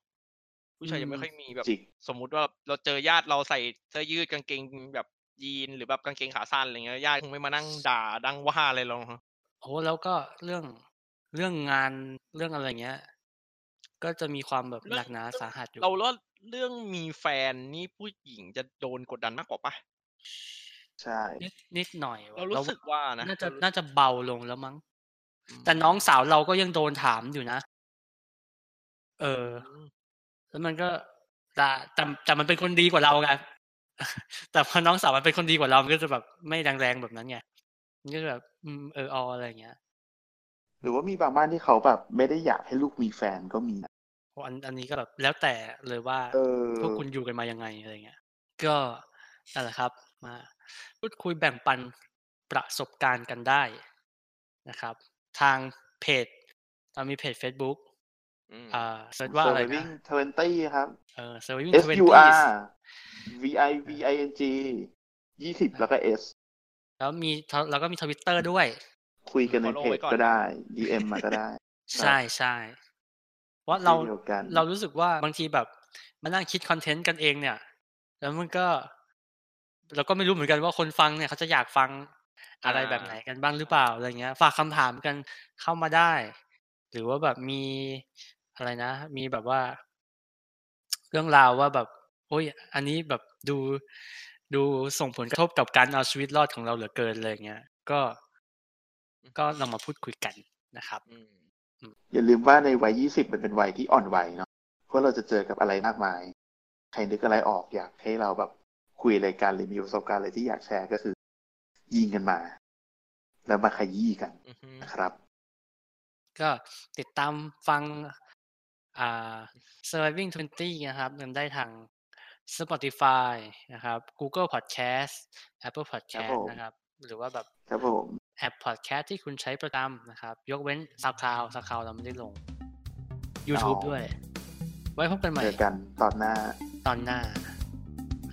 ผู้ชายอืมจะไม่ค่อยมีแบบจริงสมมุติว่าเราเจอญาติเราใส่เสื้อยืดกางเกงแบบยีนหรือแบบกางเกงขาสั้นอะไรเงี้ยญาติคงไม่มานั่งด่าดังว่าอะไรเราๆโอ้แล้วก็เรื่องเรื่องงานเรื่องอะไรเงี้ย ก็จะมีความแบบหนักหนาสาหัสอยู่เราว่าเรื่องมีแฟนนี่ผู้หญิงจะโดนกดดันมากกว่าปะ ใช่ นิดนิดหน่อยว่ะเรารู้สึกว่านะน่าจะเรรู้น่าจะเบาลงแล้วมั้งอืมแต่น้องสาวเราก็ยังโดนถามอยู่นะ เอออืมแล้วมันก็แต่แต่แต่มันเป็นคนดีกว่าเราไงแต่พอน้องสาวมันเป็นคนดีกว่าเรา มันก็จะแบบไม่แรงๆแบบนั้นไง มันก็จะแบบอืมเอออออะไรอย่างเงี้ย หรือว่ามีบางบ้านที่เขาแบบ ไม่ได้อยากให้ลูกมีแฟนก็มีนะเพราะอันอันนี้ก็แบบแล้วแต่เลยว่าเออพวกคุณอยู่กันมายังไงอะไรเงี้ย ก็นั่นแหละครับ มา พูดคุยแบ่งปันประสบการณ์กันได้นะครับ ทางเพจเรามีเพจ Facebook อืมอ่าเซิร์ชว่าอะไรนะ Surviving Twenty ครับเออ Surviving S U Twenties R V I V I N G ยี่สิบแล้วก็ S แล้วมีแล้วก็มีทวิตเตอร์ด้วย คุยกันใน follow เพจไว้ก่อนก็ได้ DM มาก็ได้ ใช่ใช่เพราะเราที่เดียวกันเรารู้สึกว่าบางทีแบบมานั่งคิดคอนเทนต์กันเองเนี่ย แล้วมันก็ เราก็ไม่รู้เหมือนกันว่าคนฟังเนี่ยเขาจะอยากฟังอะไรอ่าแบบไหนกันบ้างหรือเปล่าอะไรเงี้ย ฝากคำถามกันเข้ามาได้ หรือว่าแบบมีอะไรนะ มีแบบว่า เรื่องราวว่าแบบโอ้ย อันนี้แบบดูดูส่งผลกระทบกับการเอาชีวิตรอดของเราเหลือเกินเลยเงี้ย ก็ก็ลองมาพูดคุยกันนะครับอืมอย่าลืมว่าในวัยยี่สิบมันเป็นวัยที่อ่อนวัยเนาะเพราะเราจะเจอกับอะไรมากมาย ใครนึกอะไรออกอยากให้เราแบบ คุยรายการหรือมีประสบการณ์อะไรที่อยากแชร์ก็คือ ยิงกันมา แล้วมาขยี้กันอือฮึนะครับ ก็ติดตามฟังอ่า surviving 20 นะครับกันได้ทาง Spotify นะครับ Google Podcast Apple ครับ Podcast ผมนะครับ หรือว่าแบบครับผมแอป Podcast ที่คุณใช้ประจำนะครับ ยกเว้น SoundCloud SoundCloud เราไม่ได้ลง YouTube อ๋อด้วย ไว้พบกันใหม่เจอกันตอนหน้าตอนหน้า